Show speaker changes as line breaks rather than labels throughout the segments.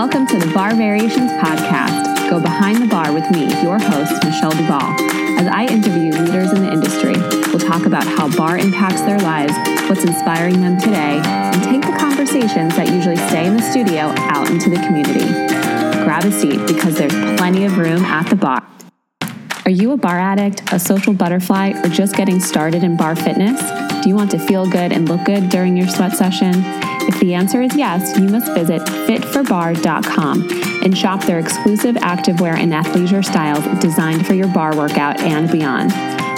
Welcome to the Barre Variations Podcast. Go behind the bar with me, your host, Michelle Duval, as I interview leaders in the industry. We'll talk about how bar impacts their lives, what's inspiring them today, and take the conversations that usually stay in the studio out into the community. Grab a seat because there's plenty of room at the bar. Are you a bar addict, a social butterfly, or just getting started in bar fitness? Do you want to feel good and look good during your sweat session? If the answer is yes, you must visit fitforbar.com and shop their exclusive activewear and athleisure styles designed for your bar workout and beyond.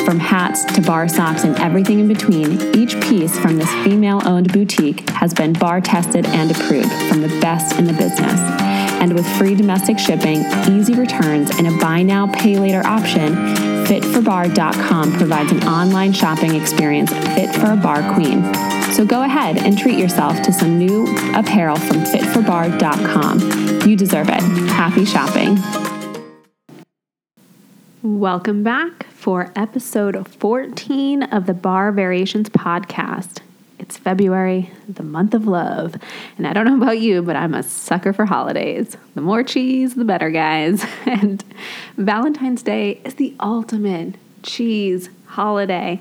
From hats to bar socks and everything in between, each piece from this female owned boutique has been bar tested and approved from the best in the business. And with free domestic shipping, easy returns, and a buy now, pay later option, fitforbar.com provides an online shopping experience fit for a bar queen. So go ahead and treat yourself to some new apparel from fitforbar.com. You deserve it. Happy shopping. Welcome back for episode 14 of the Barre Variations podcast. It's February, the month of love. And I don't know about you, but I'm a sucker for holidays. The more cheese, the better, guys. And Valentine's Day is the ultimate cheese holiday,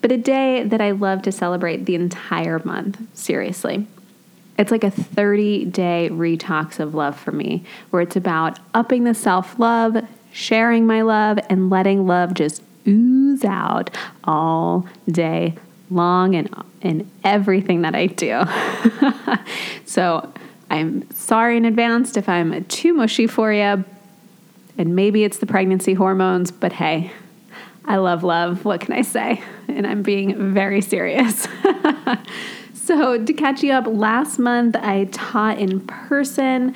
but a day that I love to celebrate the entire month. Seriously. It's like a 30 day retox of love for me, where it's about upping the self love, sharing my love, and letting love just ooze out all day long and in everything that I do. so I'm sorry in advance if I'm too mushy for you. And maybe it's the pregnancy hormones, but hey, I love love. What can I say? And I'm being very serious. so, to catch you up, last month I taught in person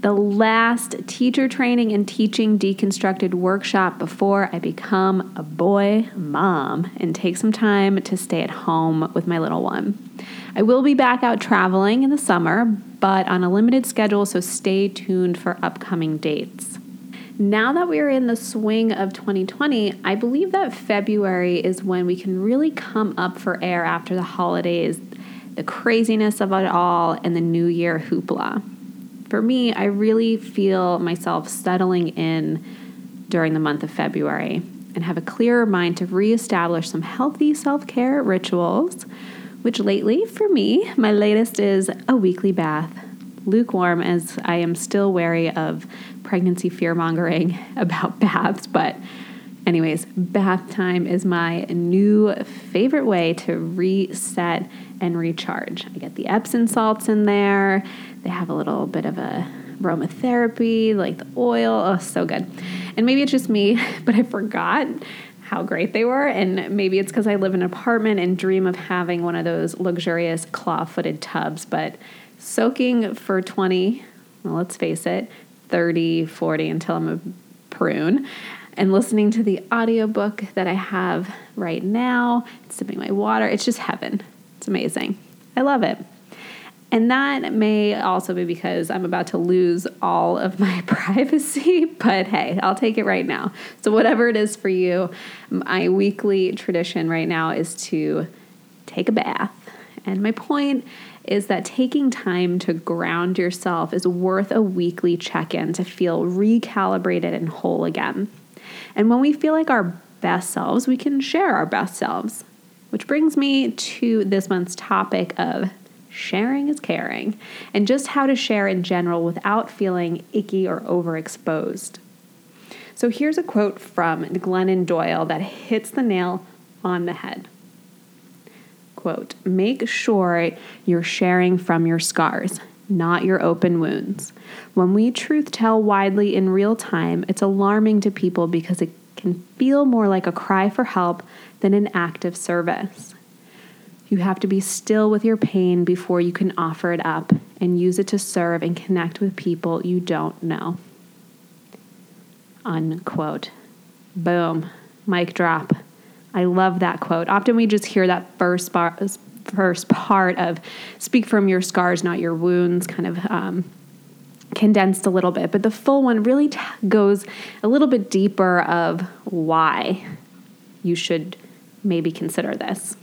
the last teacher training and teaching deconstructed workshop before I become a boy mom and take some time to stay at home with my little one. I will be back out traveling in the summer, but on a limited schedule, so stay tuned for upcoming dates. Now that we're in the swing of 2020, I believe that February is when we can really come up for air after the holidays, the craziness of it all, and the New Year hoopla for me, I really feel myself settling in during the month of February and have a clearer mind to reestablish some healthy self care rituals, which lately, for me, my latest is a weekly bath. Lukewarm, as I am still wary of pregnancy fear mongering about baths, but anyways, bath time is my new favorite way to reset and recharge. I get the Epsom salts in there they have a little bit of a aromatherapy, like the oil. Oh, so good. And maybe it's just me, but I forgot how great they were. And maybe it's because I live in an apartment and dream of having one of those luxurious claw footed tubs. But soaking for 20, well, let's face it, 30, 40 until I'm a prune. And listening to the audiobook that I have right now, sipping my water, it's just heaven. It's amazing. I love it. And that may also be because I'm about to lose all of my privacy, but hey, I'll take it right now. So, whatever it is for you, my weekly tradition right now is to take a bath. And my point is that taking time to ground yourself is worth a weekly check in to feel recalibrated and whole again. And when we feel like our best selves, we can share our best selves. Which brings me to this month's topic of sharing is caring, and just how to share in general without feeling icky or overexposed. So here's a quote from Glennon Doyle that hits the nail on the head. Quote, make sure you're sharing from your scars, not your open wounds. When we truth tell widely in real time, it's alarming to people because it can feel more like a cry for help than an act of service. You have to be still with your pain before you can offer it up and use it to serve and connect with people you don't know. Unquote. Boom. Mic drop. I love that quote. Often we just hear that first bar, first part of speak from your scars, not your wounds, kind of um, condensed a little bit. But the full one really t- goes a little bit deeper of why you should maybe consider this.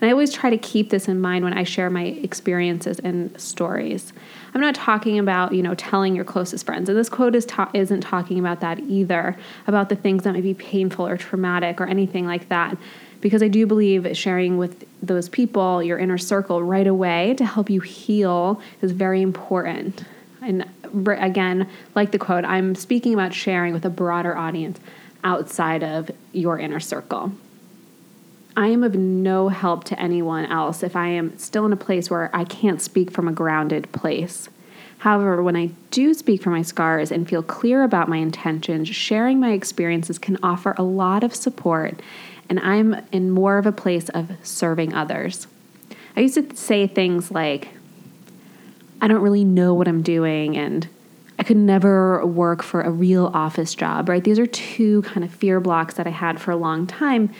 And I always try to keep this in mind when I share my experiences and stories. I'm not talking about, you know, telling your closest friends. And this quote is ta- isn't talking about that either, about the things that may be painful or traumatic or anything like that. Because I do believe sharing with those people, your inner circle, right away to help you heal is very important. And again, like the quote, I'm speaking about sharing with a broader audience outside of your inner circle. I am of no help to anyone else if I am still in a place where I can't speak from a grounded place. However, when I do speak from my scars and feel clear about my intentions, sharing my experiences can offer a lot of support, and I'm in more of a place of serving others. I used to say things like, I don't really know what I'm doing, and I could never work for a real office job, right? These are two kind of fear blocks that I had for a long time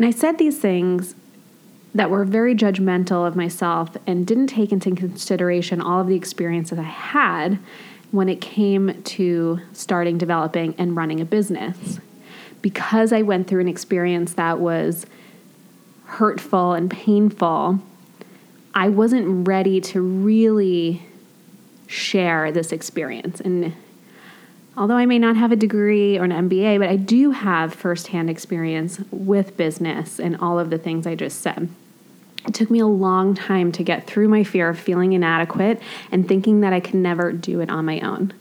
and I said these things that were very judgmental of myself and didn't take into consideration all of the experiences I had when it came to starting, developing, and running a business. Because I went through an experience that was hurtful and painful, I wasn't ready to really share this experience. And although I may not have a degree or an MBA, but I do have firsthand experience with business and all of the things I just said. It took me a long time to get through my fear of feeling inadequate and thinking that I could never do it on my own.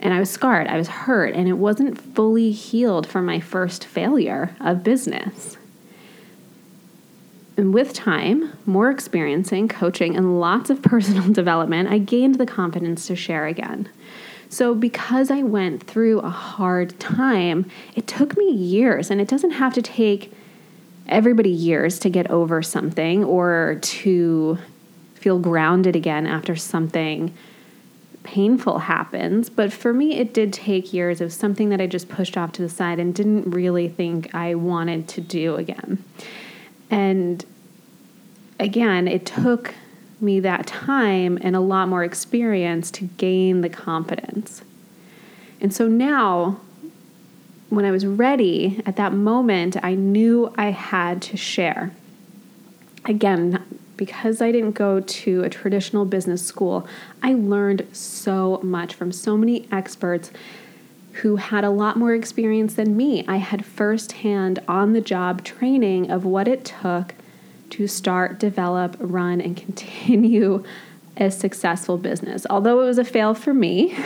And I was scarred, I was hurt, and it wasn't fully healed from my first failure of business. And with time, more experiencing, coaching, and lots of personal development, I gained the confidence to share again. So, because I went through a hard time, it took me years, and it doesn't have to take everybody years to get over something or to feel grounded again after something painful happens. But for me, it did take years of something that I just pushed off to the side and didn't really think I wanted to do again. And again, it took me that time and a lot more experience to gain the confidence. And so now, when I was ready at that moment, I knew I had to share. Again, because I didn't go to a traditional business school, I learned so much from so many experts who had a lot more experience than me. I had firsthand on the job training of what it took to start, develop, run, and continue a successful business. Although it was a fail for me,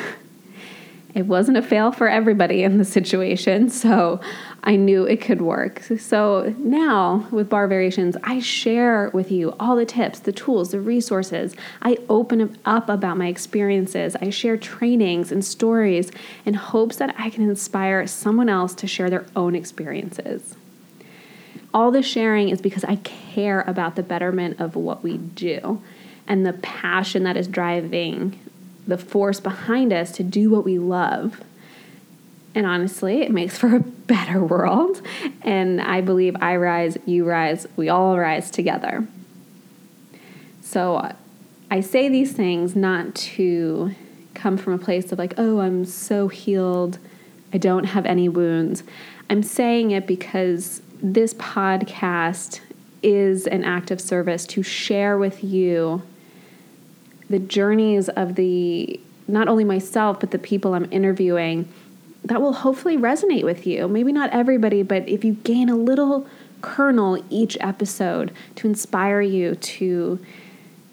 it wasn't a fail for everybody in the situation. So I knew it could work. So now with Barre Variations, I share with you all the tips, the tools, the resources. I open up about my experiences. I share trainings and stories in hopes that I can inspire someone else to share their own experiences all the sharing is because I care about the betterment of what we do and the passion that is driving the force behind us to do what we love. And honestly, it makes for a better world. And I believe I rise, you rise, we all rise together. So I say these things not to come from a place of like, oh, I'm so healed, I don't have any wounds. I'm saying it because this podcast is an act of service to share with you the journeys of the not only myself but the people I'm interviewing that will hopefully resonate with you. Maybe not everybody, but if you gain a little kernel each episode to inspire you to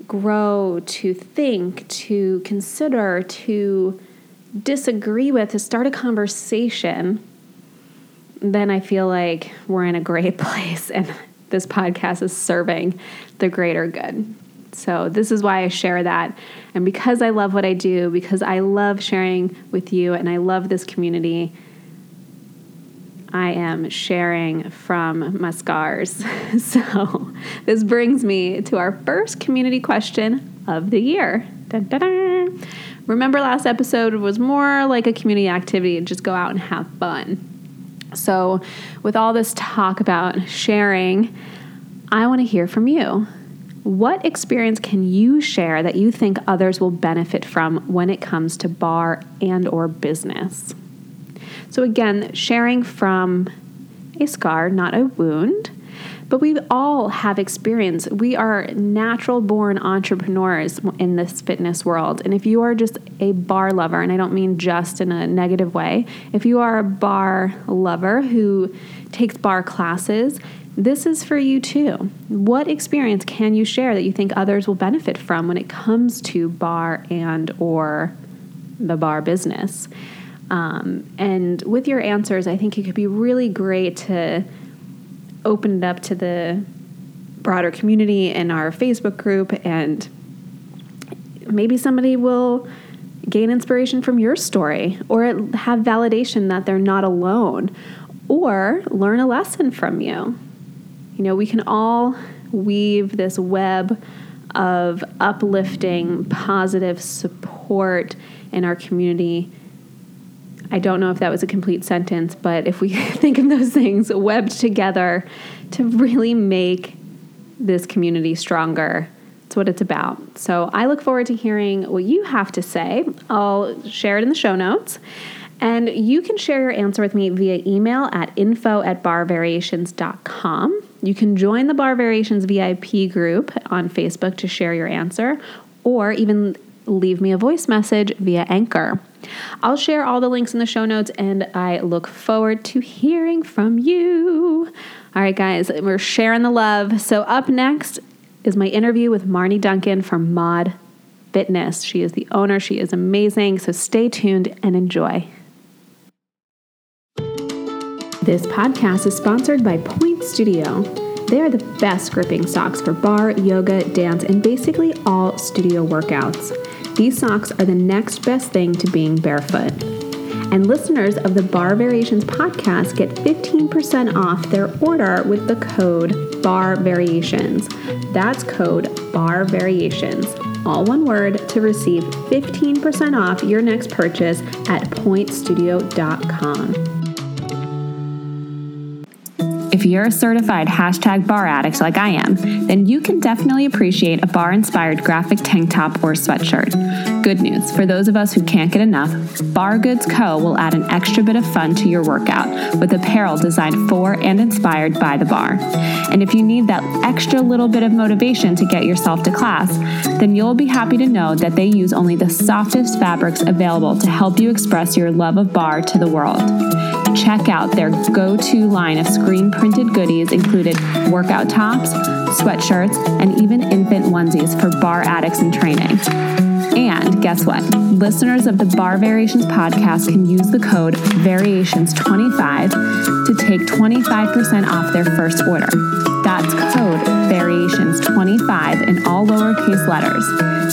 grow, to think, to consider, to disagree with, to start a conversation then I feel like we're in a great place and this podcast is serving the greater good. So, this is why I share that. And because I love what I do, because I love sharing with you and I love this community, I am sharing from my scars. so, this brings me to our first community question of the year. Dun, dun, dun. Remember, last episode was more like a community activity just go out and have fun. So, with all this talk about sharing, I want to hear from you. What experience can you share that you think others will benefit from when it comes to bar and or business? So again, sharing from a scar, not a wound. But we all have experience. We are natural born entrepreneurs in this fitness world. And if you are just a bar lover, and I don't mean just in a negative way, if you are a bar lover who takes bar classes, this is for you too. What experience can you share that you think others will benefit from when it comes to bar and or the bar business? Um, and with your answers, I think it could be really great to open it up to the broader community in our Facebook group, and maybe somebody will gain inspiration from your story or have validation that they're not alone or learn a lesson from you. You know, we can all weave this web of uplifting, positive support in our community I don't know if that was a complete sentence, but if we think of those things webbed together to really make this community stronger, that's what it's about. So I look forward to hearing what you have to say. I'll share it in the show notes. And you can share your answer with me via email at info at barvariations.com. You can join the Barre Variations VIP group on Facebook to share your answer, or even leave me a voice message via Anchor. I'll share all the links in the show notes and I look forward to hearing from you. All right, guys, we're sharing the love. So, up next is my interview with Marnie Duncan from Mod Fitness. She is the owner, she is amazing. So, stay tuned and enjoy. This podcast is sponsored by Pointe Studio. They are the best gripping socks for bar, yoga, dance, and basically all studio workouts. These socks are the next best thing to being barefoot. And listeners of the Barre Variations podcast get 15% off their order with the code BAR Variations. That's code BAR Variations, all one word, to receive 15% off your next purchase at pointestudio.com.
If you're a certified hashtag bar addict like I am, then you can definitely appreciate a bar inspired graphic tank top or sweatshirt. Good news for those of us who can't get enough, Bar Goods Co. will add an extra bit of fun to your workout with apparel designed for and inspired by the bar. And if you need that extra little bit of motivation to get yourself to class, then you'll be happy to know that they use only the softest fabrics available to help you express your love of bar to the world check out their go to line of screen printed goodies, included workout tops, sweatshirts, and even infant onesies for bar addicts in training. And guess what? Listeners of the Barre Variations podcast can use the code VARIATIONS25 to take 25% off their first order. That's code VARIATIONS25 in all lowercase letters.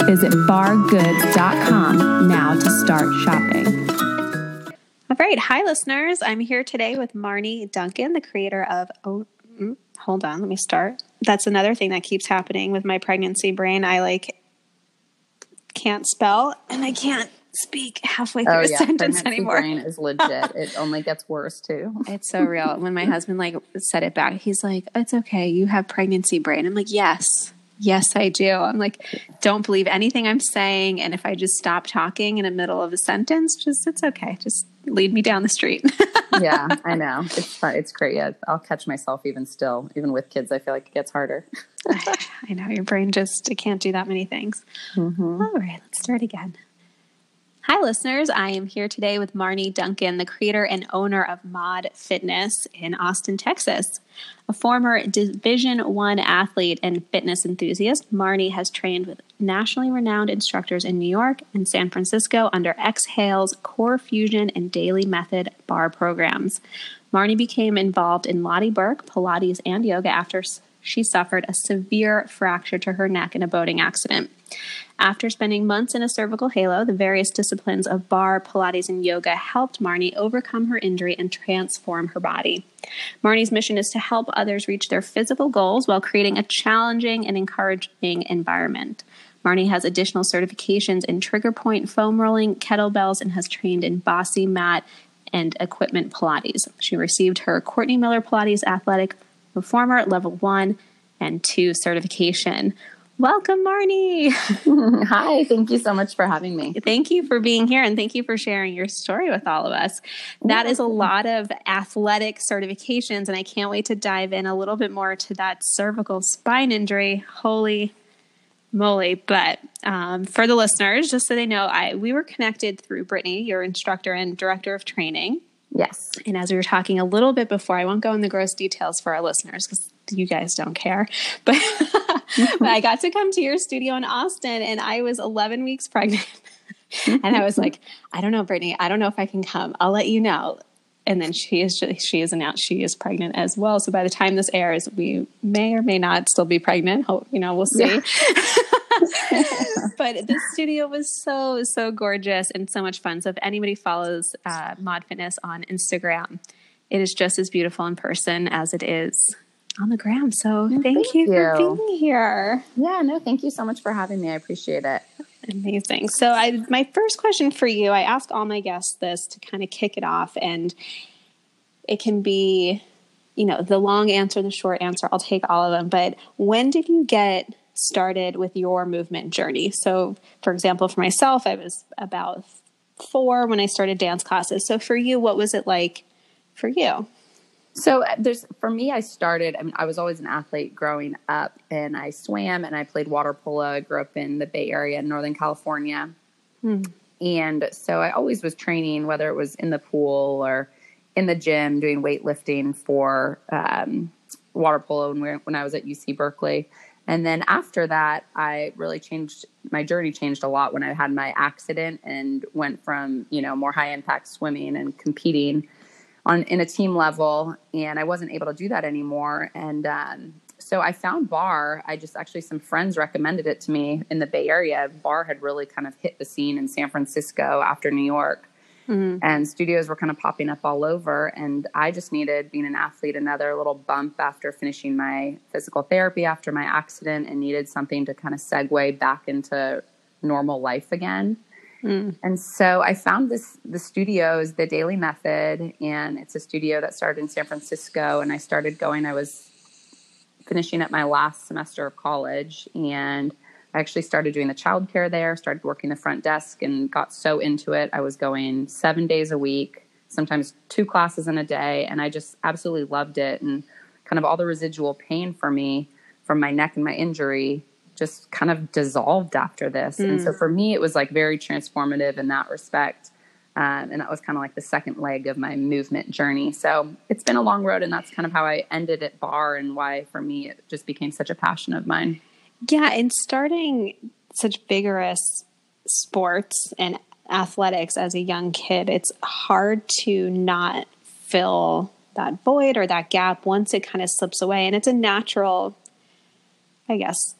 Visit bargoods.com now to start shopping.
All right. Hi, listeners. I'm here today with Marnie Duncan, the creator of. Oh, mm, hold on. Let me start. That's another thing that keeps happening with my pregnancy brain. I like can't spell and I can't speak halfway through
oh,
a
yeah.
sentence
Pregnancy
anymore.
brain is legit. it only gets worse too.
It's so real. When my husband like said it back, he's like, "It's okay. You have pregnancy brain." I'm like, "Yes." Yes, I do. I'm like, don't believe anything I'm saying. And if I just stop talking in the middle of a sentence, just it's okay. Just lead me down the street.
yeah, I know. It's fun. It's great. Yeah, I'll catch myself even still, even with kids. I feel like it gets harder.
I know your brain just it can't do that many things.
Mm-hmm.
All right, let's start again. Hi, listeners. I am here today with Marnie Duncan, the creator and owner of Mod Fitness in Austin, Texas. A former Division One athlete and fitness enthusiast, Marnie has trained with nationally renowned instructors in New York and San Francisco under Exhale's Core Fusion and Dailey Method bar programs. Marnie became involved in Lotte Berk, Pilates, and yoga after she suffered a severe fracture to her neck in a boating accident. After spending months in a cervical halo, the various disciplines of bar, Pilates, and yoga helped Marnie overcome her injury and transform her body. Marnie's mission is to help others reach their physical goals while creating a challenging and encouraging environment. Marnie has additional certifications in trigger point foam rolling, kettlebells, and has trained in BASI mat and equipment Pilates. She received her Courtney Miller Pilates Athletic Performer Level 1 and 2 certification. Welcome, Marnie.
Hi, thank you so much for having me.
Thank you for being here and thank you for sharing your story with all of us. That is a lot of athletic certifications, and I can't wait to dive in a little bit more to that cervical spine injury. Holy moly. But um, for the listeners, just so they know, I we were connected through Brittany, your instructor and director of training.
Yes.
And as we were talking a little bit before, I won't go into the gross details for our listeners because you guys don't care. But, but I got to come to your studio in Austin and I was 11 weeks pregnant. and I was like, I don't know, Brittany, I don't know if I can come. I'll let you know. And then she is she is announced she is pregnant as well. So by the time this airs, we may or may not still be pregnant. Hope you know, we'll see. Yeah. but the studio was so so gorgeous and so much fun. So if anybody follows uh, Mod Fitness on Instagram, it is just as beautiful in person as it is on the gram. So mm, thank, thank you, you, for being here.
Yeah, no, thank you so much for having me. I appreciate it.
Amazing. So I my first question for you, I ask all my guests this to kind of kick it off and it can be you know, the long answer, the short answer. I'll take all of them, but when did you get started with your movement journey? So, for example, for myself, I was about 4 when I started dance classes. So for you, what was it like for you?
So uh, there's for me, I started. I mean, I was always an athlete growing up, and I swam and I played water polo. I grew up in the Bay Area, in Northern California, hmm. and so I always was training, whether it was in the pool or in the gym, doing weightlifting for um, water polo when, when I was at UC Berkeley. And then after that, I really changed my journey changed a lot when I had my accident and went from you know more high impact swimming and competing on in a team level, and I wasn't able to do that anymore. And um, so I found Barre. I just actually some friends recommended it to me in the Bay Area. Barre had really kind of hit the scene in San Francisco after New York. Mm-hmm. And studios were kind of popping up all over. And I just needed, being an athlete, another little bump after finishing my physical therapy after my accident and needed something to kind of segue back into normal life again. Mm. And so I found this the studio is the Dailey Method, and it's a studio that started in San Francisco. And I started going. I was finishing up my last semester of college, and I actually started doing the childcare there. Started working the front desk, and got so into it. I was going seven days a week, sometimes two classes in a day, and I just absolutely loved it. And kind of all the residual pain for me from my neck and my injury just kind of dissolved after this. Mm. And so mm. for me, it was like very transformative in that respect. Um, and that was kind of like the second leg of my movement journey. So it's been a long road, and that's kind of how I ended at bar and why for me it just became such a passion of mine.
Yeah, and starting such vigorous sports and athletics as a young kid, it's hard to not fill that void or that gap once it kind of slips away. And it's a natural, I guess,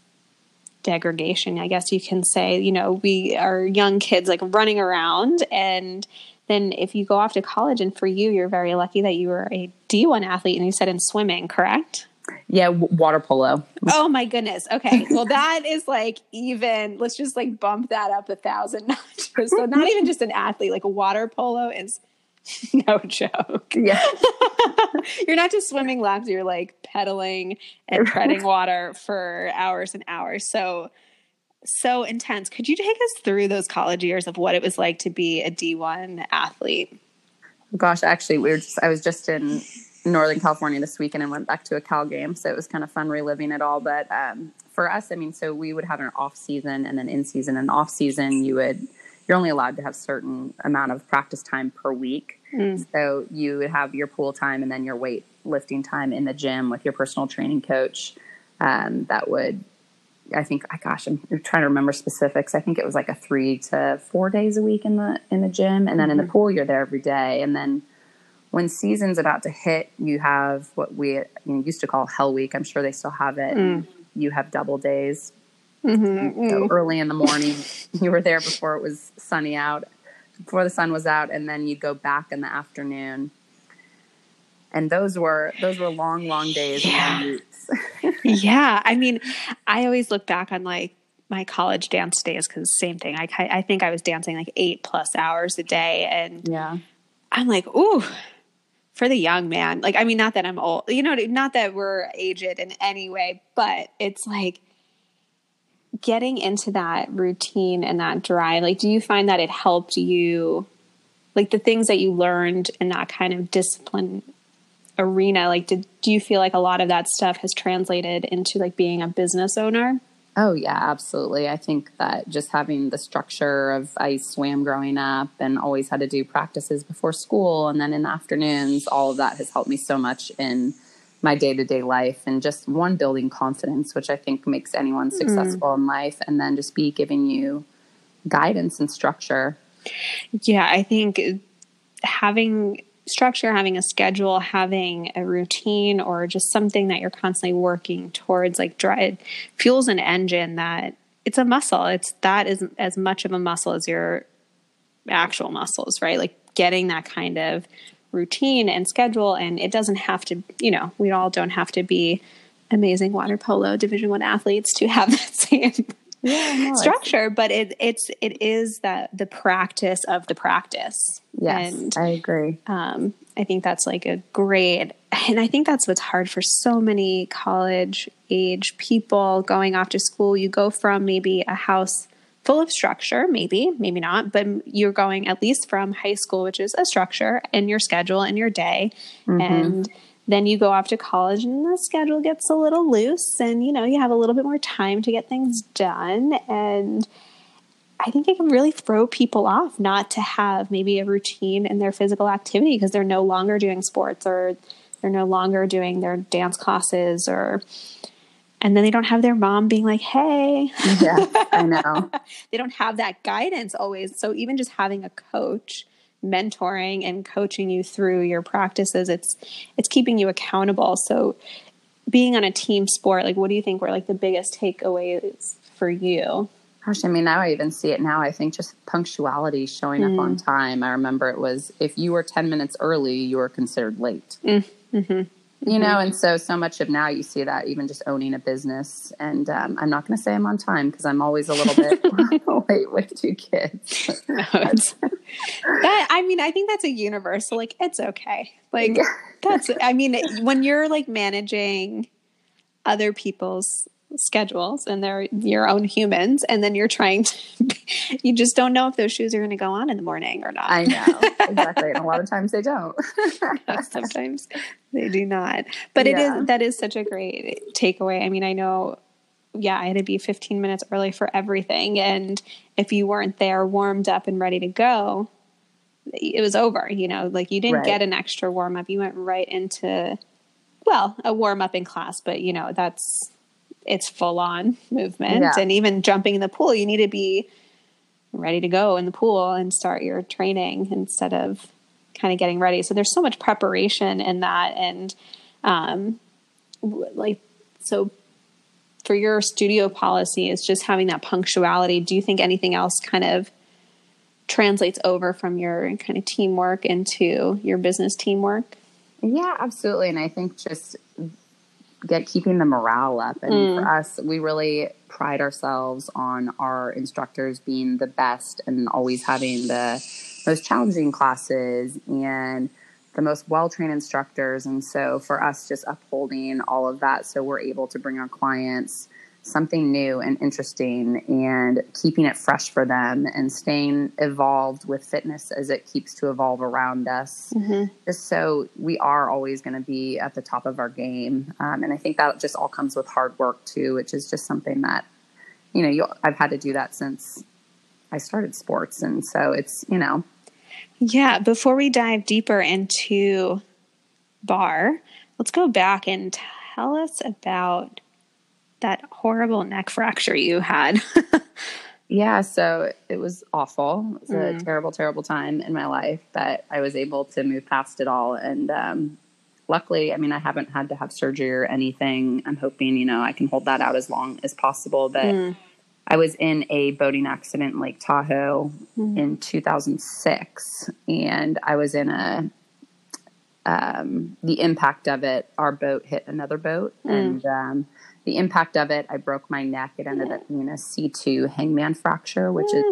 degradation, I guess you can say. You know, we are young kids like running around and then if you go off to college and for you you're very lucky that you were a D1 athlete and you said in swimming, correct?
Yeah, w- water polo.
Oh my goodness. Okay. Well, that is like even, let's just like bump that up a thousand notches. So, not even just an athlete, like water polo is no joke.
Yeah.
you're not just swimming laps, you're like pedaling and treading water for hours and hours. So, so intense. Could you take us through those college years of what it was like to be a D1 athlete?
Gosh, actually, we were just, I was just in Northern California this weekend and went back to a Cal game. So it was kind of fun reliving it all. But um, for us, I mean, so we would have an off season and then in season and off season, you would you're only allowed to have certain amount of practice time per week. Mm. So you would have your pool time and then your weight lifting time in the gym with your personal training coach. Um, that would, I think, I gosh, I'm trying to remember specifics. I think it was like a three to four days a week in the in the gym, and then mm-hmm. in the mm-hmm. pool you're there every day. And then when season's about to hit, you have what we you know, used to call Hell Week. I'm sure they still have it. Mm. You have double days Mm-hmm. So early in the morning, you were there before it was sunny out, before the sun was out, and then you'd go back in the afternoon. And those were those were long, long days.
Yeah. yeah, I mean, I always look back on like my college dance days because same thing. I I think I was dancing like eight plus hours a day, and
yeah,
I'm like, ooh, for the young man. Like, I mean, not that I'm old, you know, not that we're aged in any way, but it's like getting into that routine and that drive, like, do you find that it helped you, like the things that you learned in that kind of discipline arena? Like, did do you feel like a lot of that stuff has translated into like being a business owner?
Oh yeah, absolutely. I think that just having the structure of I swam growing up and always had to do practices before school and then in the afternoons, all of that has helped me so much in my day to day life and just one building confidence, which I think makes anyone hmm. successful mm. in life, and then just be giving you guidance and structure.
Yeah, I think having structure, having a schedule, having a routine, or just something that you're constantly working towards, like drive fuels an engine that it's a muscle. It's that is as much of a muscle as your actual muscles, right? Like getting that kind of routine and schedule and it doesn't have to you know we all don't have to be amazing water polo division one athletes to have that same yeah, no, structure but it it's it is that the practice of the practice.
Yes and, i agree.
um, i think that's like a great and i think that's what's hard for so many college age people going off to school. You go from maybe a house full of structure, maybe, maybe not, but you're going at least from high school, which is a structure in your schedule and your day. Mm-hmm. And then you go off to college and the schedule gets a little loose and you know, you have a little bit more time to get things done and I think it can really throw people off not to have maybe a routine in their physical activity because they're no longer doing sports or they're no longer doing their dance classes or and then they don't have their mom being like, "Hey."
Yeah, I know.
they don't have that guidance always. So even just having a coach mentoring and coaching you through your practices, it's it's keeping you accountable. So being on a team sport, like what do you think were like the biggest takeaways for you?
Gosh, I mean, now I even see it now. I think just punctuality, showing mm. up on mm. time. I remember it was if you were 10 minutes early, you were considered late. Mm. Mm-hmm you know mm-hmm. and so so much of now you see that even just owning a business and um, i'm not going to say i'm on time because i'm always a little bit late with two kids. No,
that i mean i think that's a universal like it's okay. Like that's i mean when you're like managing other people's schedules and they're your own humans and then you're trying to you just don't know if those shoes are going to go on in the morning or not.
I know. Exactly. And a lot of times they don't.
Sometimes they do not. But yeah. it is that is such a great takeaway. I mean i know yeah i had to be 15 minutes early for everything and if you weren't there warmed up and ready to go it was over you know? Like you didn't right. get an extra warm up. You went right into well a warm up in class but you know that's it's full on movement. Yeah. and even jumping in the pool you need to be ready to go in the pool and start your training instead of kind of getting ready. So there's so much preparation in that and um like so for your studio policy is just having that punctuality. Do you think anything else kind of translates over from your kind of teamwork into your business teamwork?
Yeah absolutely. And i think just get keeping the morale up. And mm. for us, we really pride ourselves on our instructors being the best and always having the most challenging classes and the most well trained instructors. And so for us, just upholding all of that so we're able to bring our clients something new and interesting and keeping it fresh for them and staying evolved with fitness as it keeps to evolve around us. Mm-hmm. Just so we are always going to be at the top of our game. Um, and I think that just all comes with hard work too, which is just something that, you know, you, I've had to do that since I started sports. And so it's, you know.
Yeah. Before we dive deeper into bar, let's go back and tell us about that horrible neck fracture you had.
yeah, so it was awful. It was mm. a terrible, terrible time in my life, but I was able to move past it all. And um, luckily, I mean, I haven't had to have surgery or anything. I'm hoping, you know, I can hold that out as long as possible. But mm. I was in a boating accident in Lake Tahoe mm. in 2006, and I was in a um, the impact of it, our boat hit another boat, mm. and um, the impact of it, I broke my neck. It ended up being a C2 hangman fracture, which is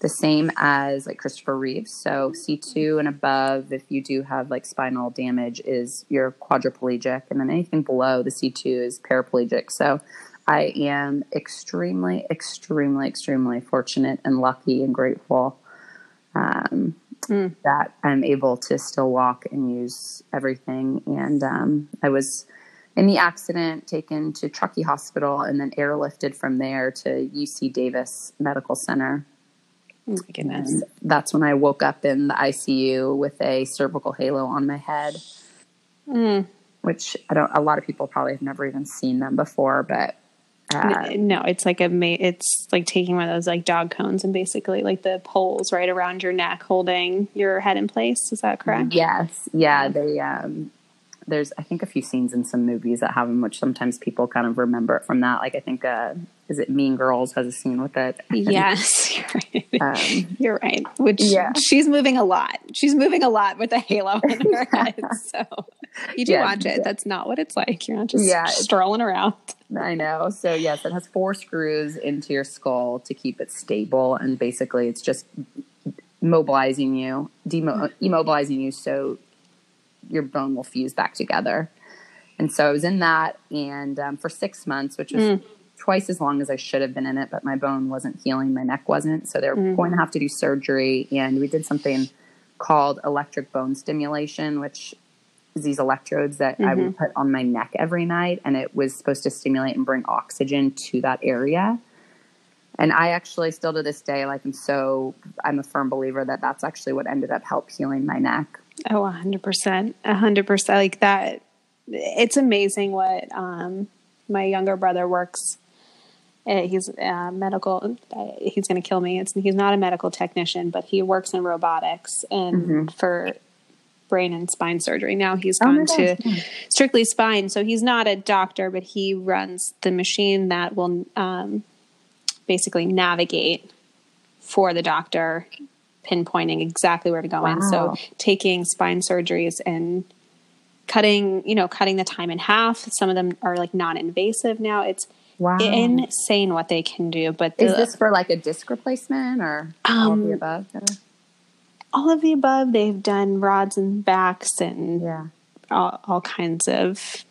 the same as like Christopher Reeves. So C2 and above, if you do have like spinal damage, is you're quadriplegic, and then anything below the C2 is paraplegic. So I am extremely, extremely, extremely fortunate and lucky and grateful um, mm. that I'm able to still walk and use everything. And um, I was in the accident taken to Truckee Hospital and then airlifted from there to UC Davis Medical Center.
Oh my goodness. And
that's when I woke up in the ICU with a cervical halo on my head. Mm. Which I don't. A lot of people probably have never even seen them before, but
uh, no, it's like a it's like taking one of those like dog cones and basically like the poles right around your neck holding your head in place. Is that correct?
Yes. Yeah. They um, there's I think a few scenes in some movies that have them, which sometimes people kind of remember it from that. Like I think uh, is it Mean Girls has a scene with it.
yes, you're right. Um, you're right. Which yeah. she's moving a lot. She's moving a lot with a halo in her head. So you do yeah, watch it. That's not what it's like. You're not just yeah, strolling around.
I know. So yes, it has four screws into your skull to keep it stable, and basically it's just mobilizing you, demo- immobilizing you so your bone will fuse back together. And so I was in that, and um, for six months, which was mm. twice as long as I should have been in it, but my bone wasn't healing, my neck wasn't. So they were mm. going to have to do surgery, and we did something called electric bone stimulation, which is these electrodes that mm-hmm. I would mm-hmm. put on my neck every night, and it was supposed to stimulate and bring oxygen to that area. And I actually still to this day, like I'm so, I'm a firm believer that that's actually what ended up help healing my neck.
Oh, hundred percent, a hundred percent. Like that, it's amazing what um, my younger brother works. Uh, he's a medical. He's going to kill me. It's, he's not a medical technician, but he works in robotics and mm-hmm. for brain and spine surgery. Now he's oh gone oh to strictly spine, so he's not a doctor, but he runs the machine that will um, basically navigate for the doctor pinpointing exactly where to go wow. in. So taking spine surgeries and cutting, you know, cutting the time in half. Some of them are like non-invasive now. It's wow. insane what they can do. But
the, is this for like a disc replacement or um, all of the above?
All of the above. They've done rods and backs and yeah, all, all kinds of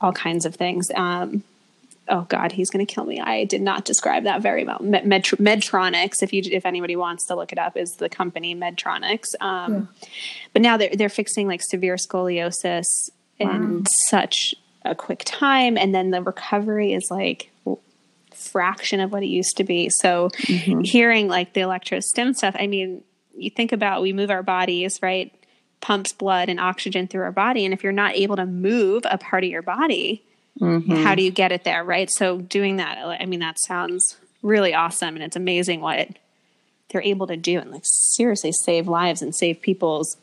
all kinds of things. Um, oh god he's going to kill me i did not describe that very well Med- medtronics if you if anybody wants to look it up is the company medtronics um, yeah. but now they're, they're fixing like severe scoliosis wow. in such a quick time and then the recovery is like fraction of what it used to be so mm-hmm. hearing like the electrostim stuff i mean you think about we move our bodies right pumps blood and oxygen through our body and if you're not able to move a part of your body Mm-hmm. How do you get it there, right? So doing that, I mean, that sounds really awesome, and it's amazing what they're able to do and like seriously save lives and save people's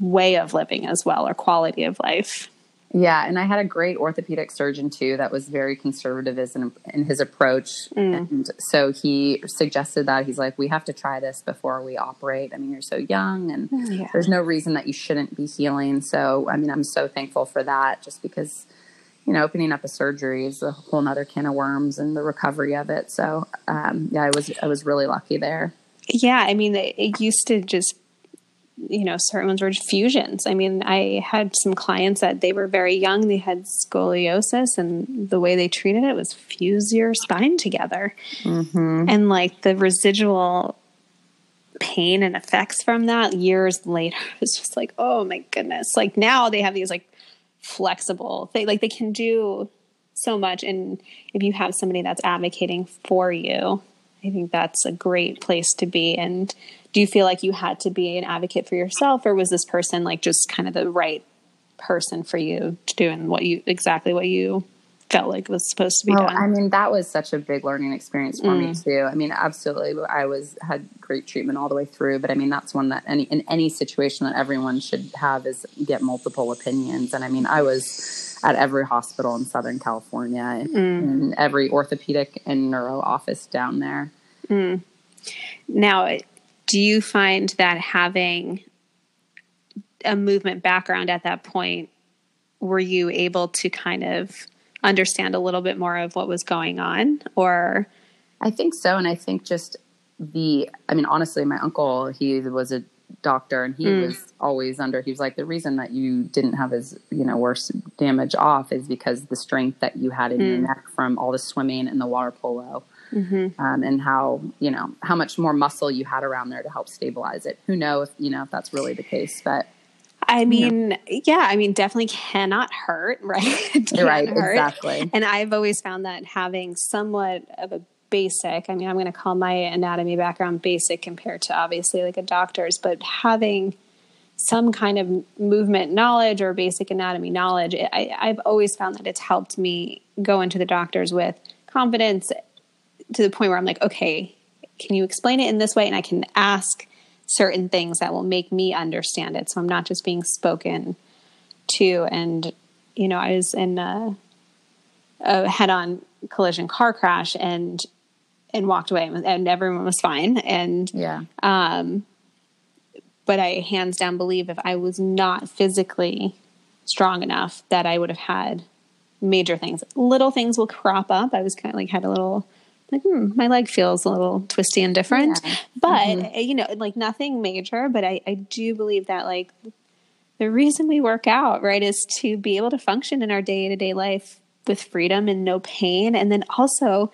way of living as well or quality of life.
Yeah, and I had a great orthopedic surgeon too that was very conservative in, in his approach. Mm. And so he suggested that he's like, we have to try this before we operate. I mean, you're so young and yeah. there's no reason that you shouldn't be healing. So, I mean, I'm so thankful for that just because you know, opening up a surgery is a whole nother can of worms and the recovery of it. So, um, yeah, I was, I was really lucky there.
Yeah. I mean, it used to just, you know, certain ones were fusions. I mean, I had some clients that they were very young, they had scoliosis, and the way they treated it was fuse your spine together. Mm-hmm. And like the residual pain and effects from that years later, it's just like, oh my goodness. Like now they have these like flexible. They like they can do so much and if you have somebody that's advocating for you, I think that's a great place to be and do you feel like you had to be an advocate for yourself or was this person like just kind of the right person for you doing what you exactly what you felt like was supposed to be well, done.
I mean, that was such a big learning experience for mm. me too. I mean, absolutely, I was had great treatment all the way through. But I mean, that's one that any in any situation that everyone should have is get multiple opinions. And I mean, I was at every hospital in Southern California, mm. in every orthopedic and neuro office down there. Mm.
Now, do you find that having a movement background at that point, were you able to kind of understand a little bit more of what was going on or
I think so and I think just the I mean honestly my uncle he was a doctor and he mm. was always under he was like the reason that you didn't have as you know worse damage off is because the strength that you had in mm. your neck from all the swimming and the water polo mm-hmm. um, and how you know how much more muscle you had around there to help stabilize it who knows if you know if that's really the case but
I mean, yeah. yeah, I mean, definitely cannot hurt, right?
right, hurt. exactly.
And I've always found that having somewhat of a basic, I mean, I'm going to call my anatomy background basic compared to obviously like a doctor's, but having some kind of movement knowledge or basic anatomy knowledge, I, I've always found that it's helped me go into the doctors with confidence to the point where I'm like, okay, can you explain it in this way? And I can ask certain things that will make me understand it. So I'm not just being spoken to. And, you know, I was in a, a head on collision car crash and, and walked away and everyone was fine. And,
yeah.
Um, but I hands down believe if I was not physically strong enough that I would have had major things. Little things will crop up. I was kind of like had a little like hmm, my leg feels a little twisty and different yeah. but mm-hmm. you know like nothing major but I, I do believe that like the reason we work out right is to be able to function in our day-to-day life with freedom and no pain and then also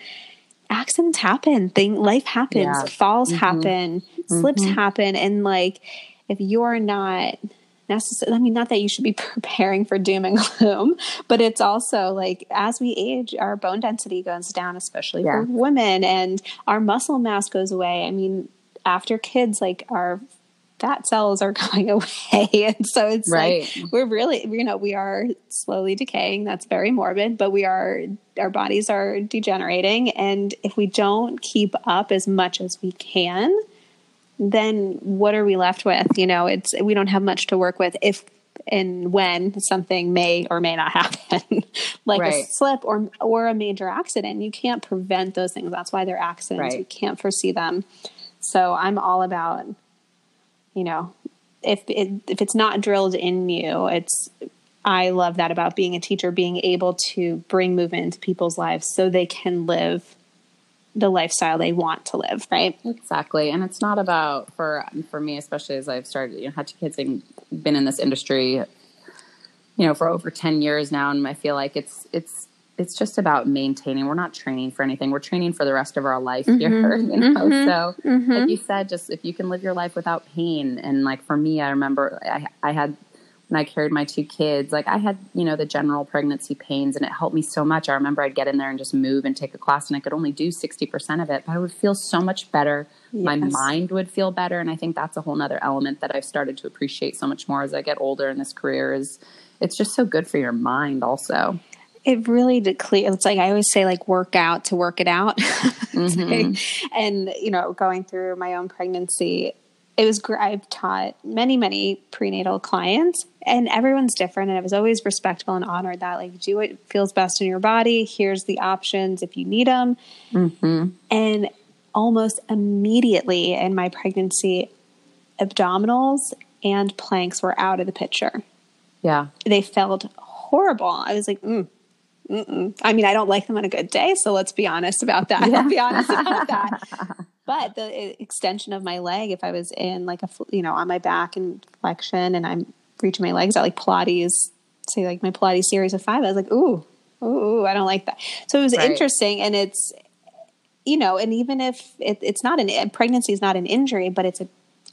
accidents happen thing life happens yeah. falls mm-hmm. happen slips mm-hmm. happen and like if you're not necessarily i mean not that you should be preparing for doom and gloom but it's also like as we age our bone density goes down especially yeah. for women and our muscle mass goes away i mean after kids like our fat cells are going away and so it's right. like we're really you know we are slowly decaying that's very morbid but we are our bodies are degenerating and if we don't keep up as much as we can then what are we left with? You know, it's we don't have much to work with if and when something may or may not happen, like right. a slip or or a major accident. You can't prevent those things. That's why they're accidents. Right. You can't foresee them. So I'm all about, you know, if it, if it's not drilled in you, it's I love that about being a teacher, being able to bring movement into people's lives so they can live the lifestyle they want to live, right?
Exactly. And it's not about for for me, especially as I've started, you know, had two kids and been in this industry, you know, for over ten years now, and I feel like it's it's it's just about maintaining. We're not training for anything. We're training for the rest of our life mm-hmm. here, you know. Mm-hmm. So, mm-hmm. like you said, just if you can live your life without pain, and like for me, I remember I, I had when I carried my two kids, like I had, you know, the general pregnancy pains and it helped me so much. I remember I'd get in there and just move and take a class and I could only do 60% of it, but I would feel so much better. Yes. My mind would feel better. And I think that's a whole nother element that I've started to appreciate so much more as I get older in this career is it's just so good for your mind also.
It really clear. It's like I always say, like work out to work it out. mm-hmm. and you know, going through my own pregnancy, it was great. I've taught many, many prenatal clients, and everyone's different. And I was always respectful and honored that, like, do what feels best in your body. Here's the options if you need them. Mm-hmm. And almost immediately in my pregnancy, abdominals and planks were out of the picture.
Yeah.
They felt horrible. I was like, mm, Mm-mm. I mean, I don't like them on a good day, so let's be honest about that. Yeah. I'll be honest about that. But the extension of my leg, if I was in like a, you know, on my back and flexion and I'm reaching my legs out like Pilates, say like my Pilates series of five, I was like, ooh, ooh, I don't like that. So it was right. interesting. And it's, you know, and even if it, it's not an, pregnancy is not an injury, but it's a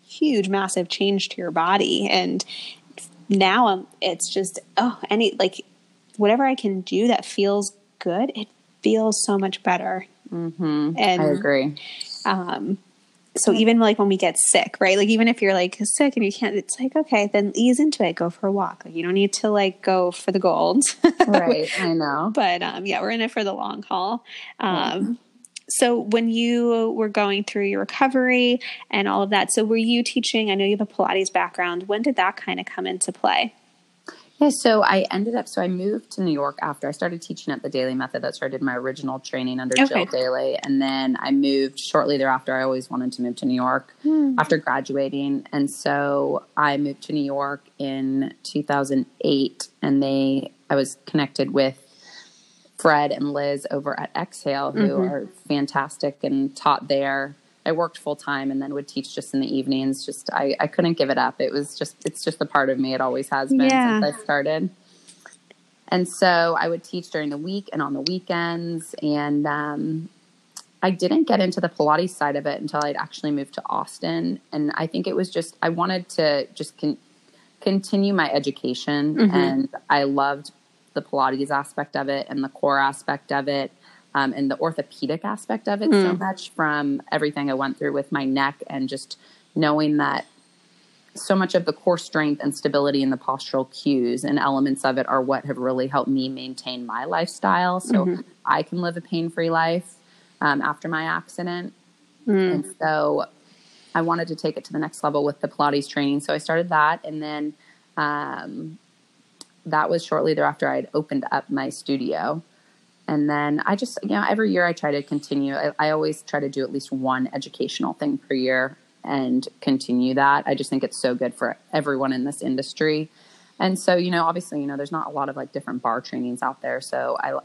huge, massive change to your body. And now I'm, it's just, oh, any, like whatever I can do that feels good, it feels so much better.
Mm-hmm. And I agree.
Um, so even like when we get sick, right? Like even if you're like sick and you can't, it's like okay, then ease into it. Go for a walk. Like you don't need to like go for the gold.
right. I know.
But um, yeah, we're in it for the long haul. Um, So when you were going through your recovery and all of that, so were you teaching? I know you have a Pilates background. When did that kind of come into play?
Yeah, so I ended up, so I moved to New York after I started teaching at the Dailey Method. That's where I did my original training under okay. Jill Dailey. And then I moved shortly thereafter. I always wanted to move to New York hmm. after graduating. And so I moved to New York in 2008. And they, I was connected with Fred and Liz over at Exhale, who mm-hmm. are fantastic and taught there I worked full time and then would teach just in the evenings. Just I, I couldn't give it up. It was just it's just a part of me. It always has been
Yeah.
since I started. And so I would teach during the week and on the weekends. And um, I didn't get into the Pilates side of it until I'd actually moved to Austin. And I think it was just, I wanted to just con- continue my education. And I loved the Pilates aspect of it and the core aspect of it. Um, and the orthopedic aspect of it so much from everything I went through with my neck and just knowing that so much of the core strength and stability and the postural cues and elements of it are what have really helped me maintain my lifestyle so I can live a pain free life um, after my accident. And so I wanted to take it to the next level with the Pilates training. So I started that. And then um, that was shortly thereafter I'd opened up my studio. And then I just, you know, every year I try to continue. I, I always try to do at least one educational thing per year and continue that. I just think it's so good for everyone in this industry. And so, you know, obviously, you know, there's not a lot of like different barre trainings out there. So I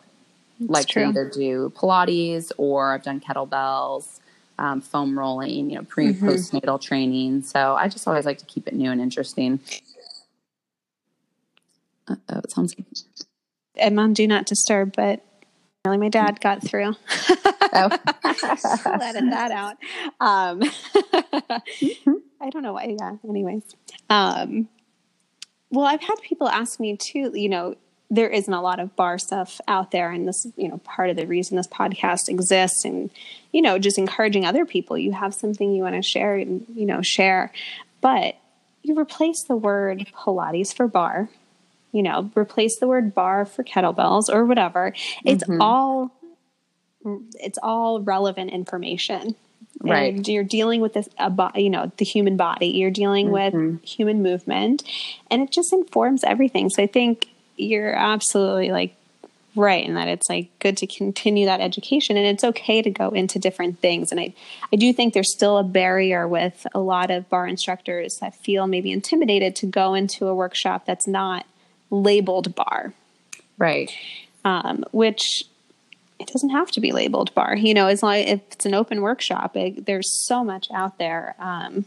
like to either do Pilates or I've done kettlebells, um, foam rolling, you know, pre and postnatal training. So I just always like to keep it new and interesting. Uh, oh, it sounds
I'm on Do Not Disturb, but really my dad got through.
oh.
I'll that out. Um, I don't know why. Yeah. Anyways, um, well, I've had people ask me too. You know, there isn't a lot of barre stuff out there, and this, you know, part of the reason this podcast exists, and you know, just encouraging other people. You have something you want to share, and you know, share, but you replace the word Pilates for barre. You know, replace the word barre for kettlebells or whatever. It's mm-hmm. all it's all relevant information.
Right.
And you're dealing with this, you know, the human body. You're dealing with mm-hmm. human movement, and it just informs everything. So I think you're absolutely like right in that it's like good to continue that education, and it's okay to go into different things. And I, I do think there's still a barrier with a lot of barre instructors that feel maybe intimidated to go into a workshop that's not labeled barre
Right.
um, which it doesn't have to be labeled barre. You know, as long if it's an open workshop, it, there's so much out there. Um,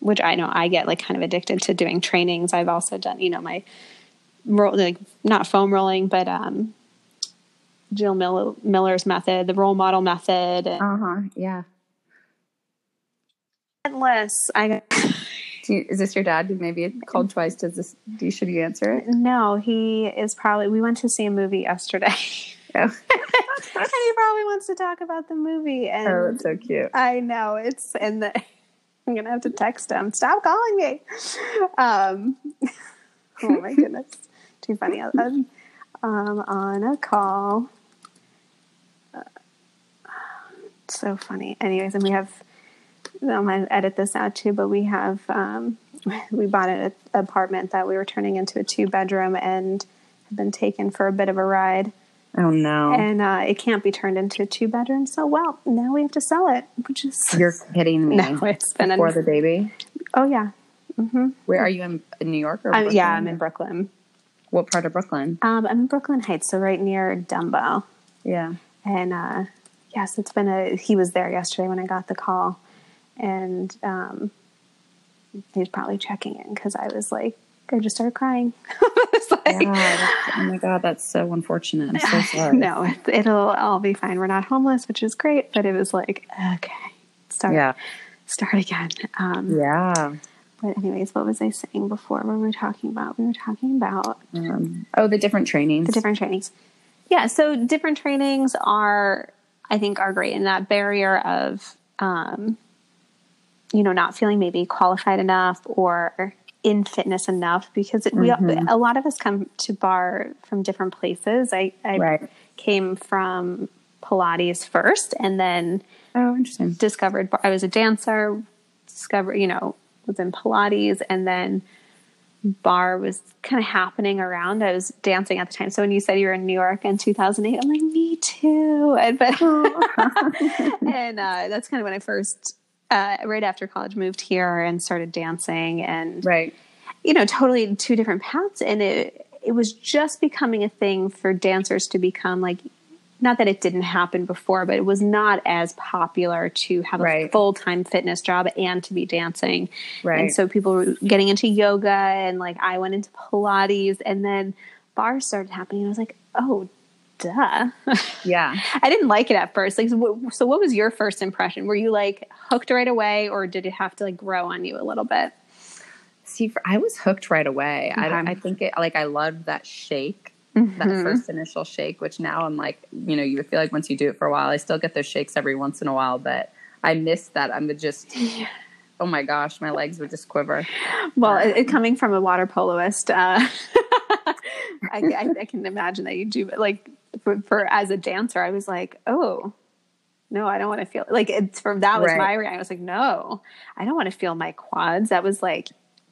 which I know I get like kind of addicted to doing trainings. I've also done, you know, my roll, like not foam rolling, but um, Jill Miller, Miller's method, the Roll Model Method,
Uh huh. Yeah.
endless. I
you, is this your dad who maybe called twice? Does this? Do you, should you answer it?
no, he is probably. We went to see a movie yesterday,
Oh,
and he probably wants to talk about the movie. And
oh that's so cute.
I know it's and the I'm gonna have to text him. Stop calling me. Um, oh my goodness, too funny. I'm um, on a call. Uh, so funny. Anyways, and we have. I'm gonna edit this out too, but we have um, we bought an apartment that we were turning into a two bedroom and have been taken for a bit of a ride
Oh no.
and uh, it can't be turned into a two bedroom. So, well, now we have to sell it, which is
You're kidding me.
No, it's been a-
Before the baby.
oh yeah,
Where are you in, in New York or Brooklyn?
yeah, I'm in Brooklyn.
What part of Brooklyn?
Um, I'm in Brooklyn Heights, so right near Dumbo.
Yeah.
And uh, yes, it's been a. He was there yesterday when I got the call, and um, he's probably checking in because I was like, I just started crying. Like,
Yeah, oh my god, that's so unfortunate. I'm so sorry.
no, it, it'll all be fine. We're not homeless, which is great. But it was like, okay, start,
Yeah.
start again. Um,
Yeah.
But anyways, what was I saying before? Were we talking about? We were talking about
Um, oh, the different trainings.
the different trainings. Yeah, so different trainings are, I think, are great. And that barrier of, um, you know, not feeling maybe qualified enough or in fitness enough because it, we a lot of us come to barre from different places. I, I
Right.
came from Pilates first, and then
oh, interesting.
discovered I was a dancer, discovered, you know, was in Pilates and then barre was kind of happening around. I was dancing at the time. So when you said you were in New York in 2008, I'm like, me too. And, but, and uh, that's kind of when I first, uh, right after college, moved here and started dancing and,
Right.
you know, totally two different paths. And it, it was just becoming a thing for dancers to become like not that it didn't happen before, but it was not as popular to have a full time fitness job and to be dancing.
Right.
And so people were getting into yoga and like I went into Pilates and then barres started happening. And I was like, oh, duh.
Yeah.
I didn't like it at first. Like, so what, was your first impression? Were you like hooked right away or did it have to like grow on you a little bit?
See, for, I was hooked right away. I,
Okay.
I think it, like I loved that shake, that
Mhm.
first initial shake, which now I'm like, you know, you feel like once you do it for a while, I still get those shakes every once in a while, but I miss that. I'm just, oh my gosh, my legs would just quiver.
Well, it, it- coming from a water poloist, uh, I, I, I can imagine that you do. But like for, for as a dancer, I was like, oh no, I don't want to feel like it's from that was
Right.
my reaction. I was like, no, I don't want to feel my quads. That was like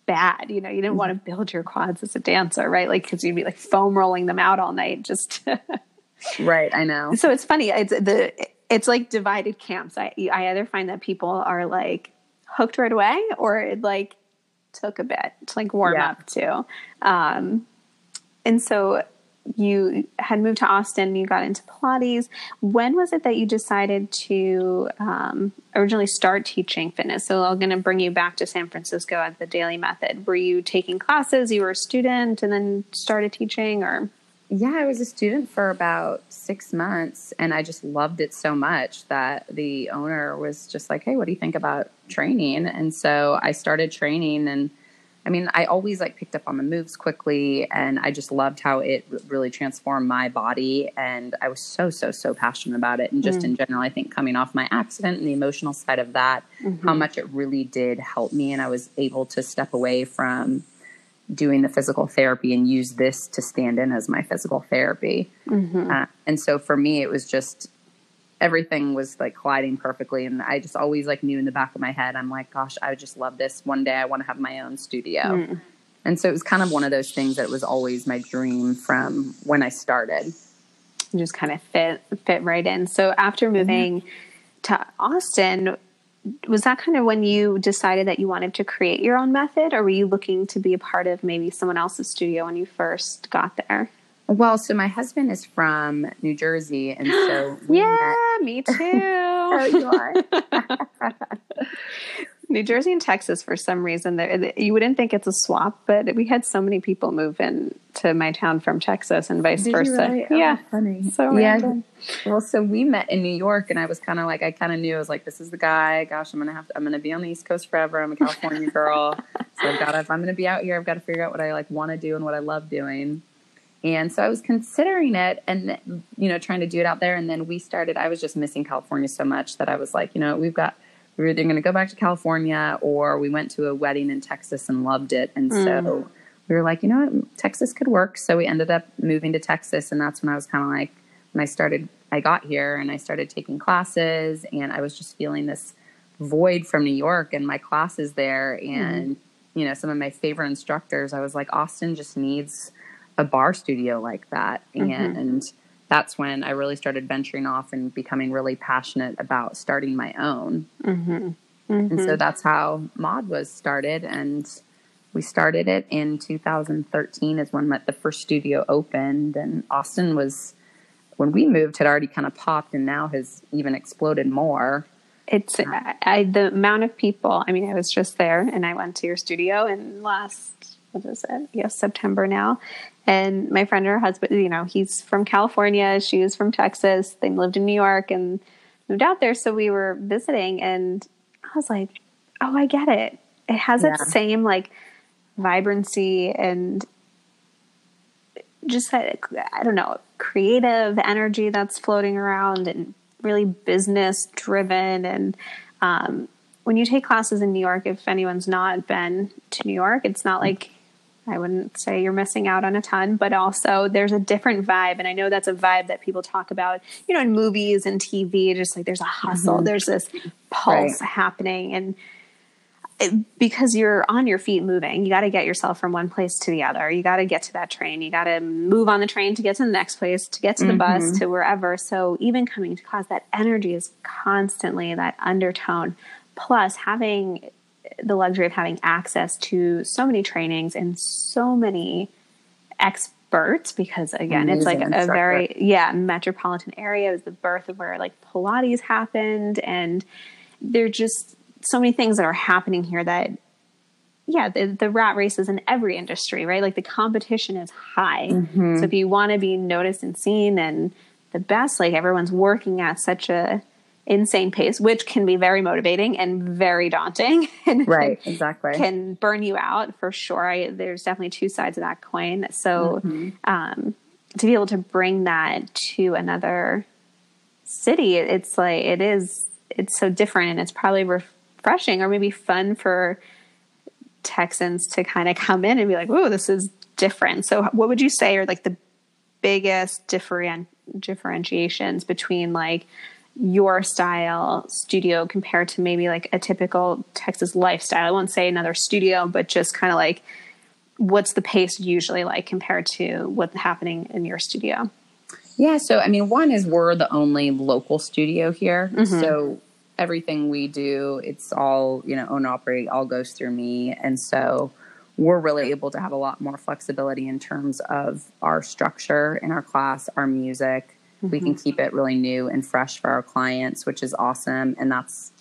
bad. You know, you didn't want to build your quads as a dancer, right? Like because you'd be like foam rolling them out all night. Just
Right. I know.
so it's funny. It's the it's like divided camps. I I either find that people are like hooked right away, or it like took a bit to like warm
Yeah.
up to. Um, and so you had moved to Austin. You got into Pilates. When was it that you decided to um, originally start teaching fitness? So I'm going to bring you back to San Francisco at the Dailey Method. Were you taking classes? You were a student and then started teaching, or
Yeah, I was a student for about six months and I just loved it so much that the owner was just like, Hey, what do you think about training? And so I started training and I mean, I always like picked up on the moves quickly and I just loved how it really transformed my body. And I was so, so, so passionate about it. And just mm. in general, I think coming off my accident and the emotional side of that, how mm-hmm. much it really did help me. And I was able to step away from doing the physical therapy and use this to stand in as my physical therapy. Mm-hmm. Uh, and so for me, it was just everything was like colliding perfectly. And I just always like knew in the back of my head, I'm like, gosh, I would just love this. One day I want to have my own studio. Hmm. And so it was kind of one of those things that was always my dream from when I started.
you just kind of fit fit right in. So after mm-hmm. moving to Austin, was that kind of when you decided that you wanted to create your own method, or were you looking to be a part of maybe someone else's studio when you first got there?
Well, so my husband is from New Jersey. And so we
Yeah,
met-
me too.
Oh, you are?
New Jersey and Texas, for some reason, there you wouldn't think it's a swap, but we had so many people move in to my town from Texas and vice
Did
versa.
really? Oh,
Yeah,
funny.
So
yeah.
random.
Well, so we met in New York, and I was kind of like, I kind of knew I was like, this is the guy. Gosh, I'm gonna have to. I'm gonna be on the East Coast forever. I'm a California girl, so I've got. to If I'm gonna be out here, I've got to figure out what I like want to do and what I love doing. And so I was considering it, and you know, trying to do it out there. And then we started. I was just missing California so much that I was like, you know, we've got. We were either going to go back to California, or we went to a wedding in Texas and loved it. And so mm. we were like, you know what, Texas could work. So we ended up moving to Texas, and that's when I was kind of like, when I started, I got here and I started taking classes, and I was just feeling this void from New York and my classes there, mm-hmm. and you know, some of my favorite instructors. I was like, Austin just needs a barre studio like that, mm-hmm. and that's when I really started venturing off and becoming really passionate about starting my own. Mm-hmm. And so mm-hmm. that's how Mod was started. And we started it in 2013 is when the first studio opened. And Austin was, when we moved, had already kind of popped and now has even exploded more.
It's I, I, the amount of people. I mean, I was just there, and I went to your studio in last what is it? Yes, September now. And my friend, her husband, you know, he's from California. She was from Texas. They lived in New York and moved out there. So we were visiting, and I was like, "Oh, I get it. It has that same like vibrancy and just that I don't know creative energy that's floating around and really business driven and um, when you take classes in New York, if anyone's not been to New York, it's not like I wouldn't say you're missing out on a ton, but also there's a different vibe. And I know that's a vibe that people talk about, you know, in movies and TV, just like there's a hustle, mm-hmm. there's this pulse
Right.
happening. And it, because you're on your feet moving, you got to get yourself from one place to the other. You got to get to that train. You got to move on the train to get to the next place, to get to the bus, mm-hmm. to wherever. So even coming to class, that energy is constantly that undertone. Plus, having the luxury of having access to so many trainings and so many experts because again, it's like
Amazing
a
instructor.
very yeah metropolitan area. It was the birth of where like Pilates happened, and there are just so many things that are happening here that yeah, the, the rat race is in every industry, right? Like the competition is high.
Mm-hmm.
So if you want to be noticed and seen and the best, like everyone's working at such a insane pace, which can be very motivating and very daunting. and
Right, exactly.
Can burn you out for sure. I, there's definitely two sides of that coin. So
Mm-hmm.
um, to be able to bring that to another city, it's like it is. It's so different, and it's probably refreshing or maybe fun for Texans to kind of come in and be like, "Oh, this is different." So, what would you say are like the biggest different differentiations between like your style studio compared to maybe like a typical Texas lifestyle? I won't say another studio, but just kind of like what's the pace usually like compared to what's happening in your studio?
Yeah, so I mean, one is we're the only local studio here. Mm-hmm. So everything we do, it's all, you know, own operate, all goes through me. And so we're really able to have a lot more flexibility in terms of our structure in our class, our music. We can mm-hmm. keep it really new and fresh for our clients, which is awesome. And that's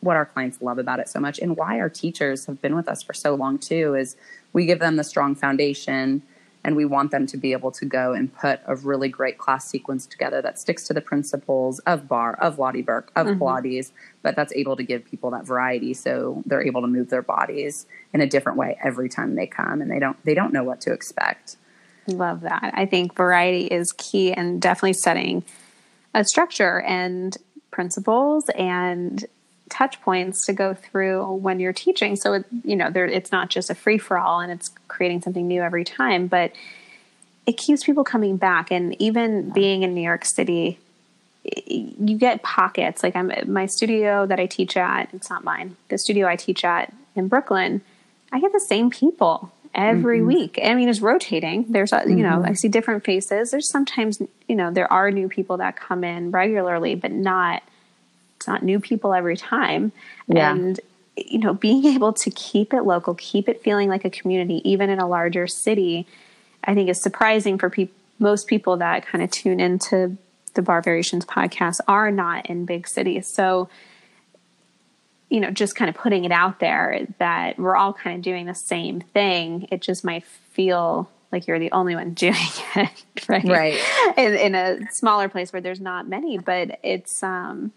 what our clients love about it so much and why our teachers have been with us for so long too is we give them the strong foundation and we want them to be able to go and put a really great class sequence together that sticks to the principles of barre of Lotte Berk of mm-hmm. Pilates but that's able to give people that variety so they're able to move their bodies in a different way every time they come and they don't they don't know what to expect
Love that. I think variety is key and definitely setting a structure and principles and touch points to go through when you're teaching. So it, you know, there it's not just a free for all and it's creating something new every time, but it keeps people coming back. And even being in New York City, you get pockets. Like I'm my studio that I teach at. It's not mine. The studio I teach at in Brooklyn. I get the same people every mm-hmm. week. I mean, it's rotating. There's, a, you know, I mm-hmm. see different faces. There's sometimes, you know, there are new people that come in regularly, but not, it's not new people every time.
Yeah.
And, you know, being able to keep it local, keep it feeling like a community, even in a larger city, I think is surprising for people. Most people that kind of tune into the Barre Variations podcast are not in big cities. So, you know, just kind of putting it out there that we're all kind of doing the same thing. It just might feel like you're the only one doing it, right?
Right.
In, in a smaller place where there's not many, but it's, um,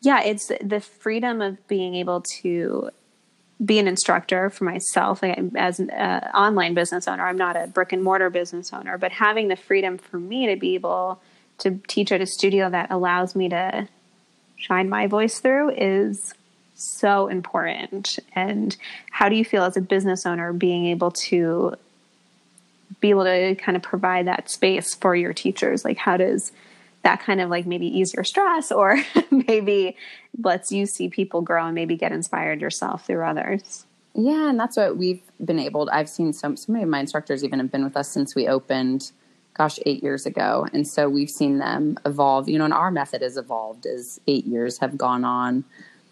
yeah, it's the freedom of being able to be an instructor for myself like as an uh, online business owner i'm not a brick and mortar business owner but having the freedom for me to be able to teach at a studio that allows me to shine my voice through is so important and how do you feel as a business owner being able to be able to kind of provide that space for your teachers like how does that kind of like maybe ease your stress or maybe lets you see people grow and maybe get inspired yourself through others.
Yeah, and that's what we've been able. I've seen some. So many of my instructors even have been with us since we opened, gosh, eight years ago, and so we've seen them evolve. You know, and our method has evolved as eight years have gone on,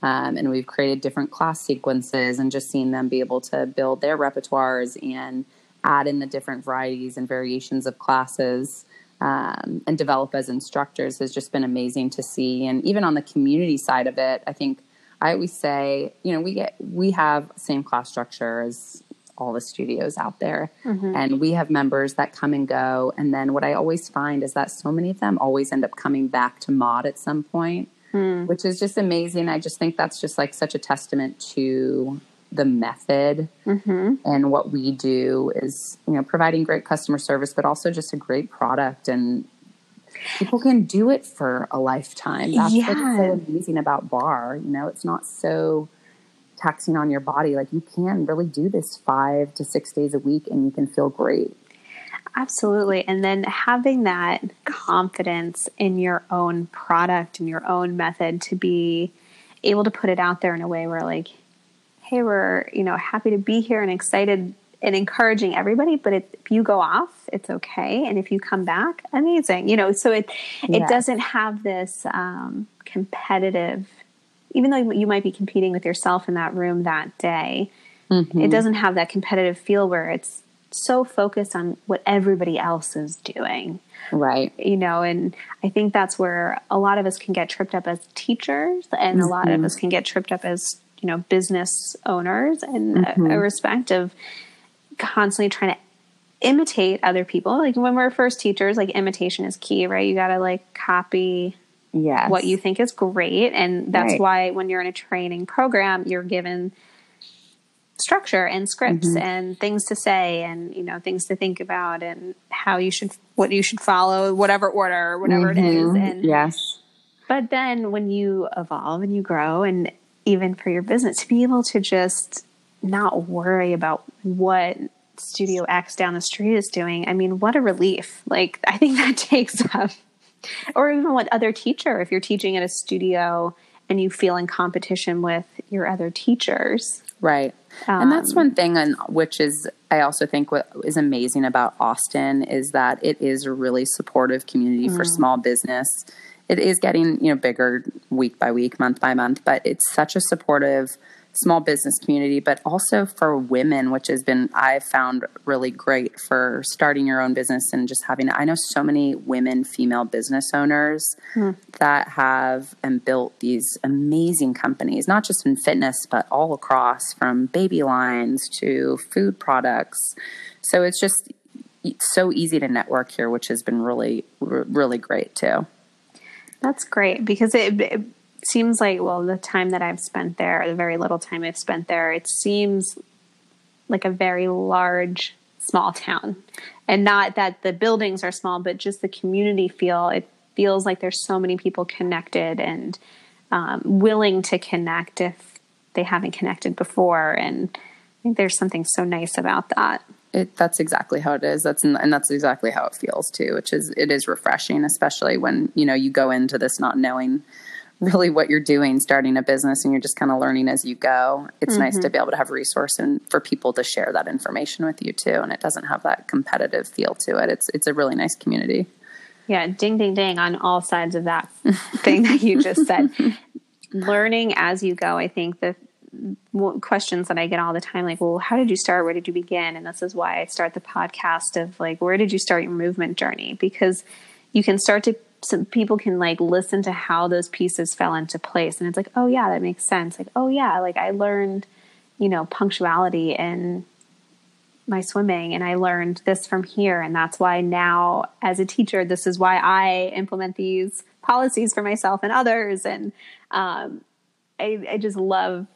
um, and we've created different class sequences, and just seen them be able to build their repertoires and add in the different varieties and variations of classes. Um, and develop as instructors has just been amazing to see. And even on the community side of it, I think I always say, you know, we get we have same class structure as all the studios out there, mm-hmm. and we have members that come and go. And then what I always find is that so many of them always end up coming back to mod at some point, hmm. which is just amazing. I just think that's just like such a testament to the method mm-hmm. and what we do is you know providing great customer service but also just a great product. And people can do it for a lifetime. That's what's so amazing about barre. You know it's not so taxing on your body like you can really do this five to six days a week and you can feel great
Absolutely. And then having that confidence in your own product and your own method to be able to put it out there in a way where like, hey, we're, you know, happy to be here and excited and encouraging everybody, but if, if you go off, it's okay. And if you come back, amazing. You know, so it it
Yes.
doesn't have this um, competitive even though you might be competing with yourself in that room that day, it mm-hmm. doesn't have that competitive feel where it's so focused on what everybody else is doing.
Right.
you know and i think that's where a lot of us can get tripped up as teachers and a lot of mm-hmm. us can get tripped up as you know business owners and a, a respect of constantly trying to imitate other people. Like when we're first teachers like imitation is key right? You got to like copy
Yes.
what you think is great and that's
Right.
why when you're in a training program you're given structure and scripts
Mm-hmm.
and things to say and you know things to think about and how you should what you should follow whatever order or whatever it is
Mhm.
and
yes.
but then when you evolve and you grow and even for your business to be able to just not worry about what studio X down the street is doing, I mean, what a relief. Like I think that takes up or even what other teacher if you're teaching at a studio and you feel in competition with your other teachers.
Right. and that's
Um,
one thing, and which is I also think what is amazing about Austin is that it is a really supportive community for
Mm.
small business. It is getting you know bigger week by week, month by month, but it's such a supportive small business community, but also for women, which has been I've found really great for starting your own business and just having. I know so many women, female business owners hmm. that have and built these amazing companies, not just in fitness, but all across from baby lines to food products. So it's just it's so easy to network here, which has been really, really great too.
That's great because it, it seems like, well, the time that I've spent there, the very little time I've spent there, it seems like a very large, small town. And not that the buildings are small, but just the community feel. It feels like there's so many people connected and um, willing to connect if they haven't connected before. And I think there's something so nice about that.
It, that's exactly how it is. That's and that's exactly how it feels too. Which is it is refreshing, especially when you know you go into this not knowing really what you're doing, starting a business, and you're just kind of learning as you go. It's nice to mm-hmm. be able to have a resource and for people to share that information with you too. And it doesn't have that competitive feel to it. It's it's a really nice community.
Yeah, ding, ding, ding on all sides of that thing that you just said. Learning as you go, I think the questions that I get all the time, like, well, how did you start? Where did you begin? And this is why I start the podcast of like, where did you start your movement journey? Because you can start to, some people can like listen to how those pieces fell into place. And it's like, oh, yeah, that makes sense. Like, oh, yeah, like I learned, you know, punctuality in my swimming and I learned this from here. And that's why now, as a teacher, this is why I implement these policies for myself and others. And um, I, I just love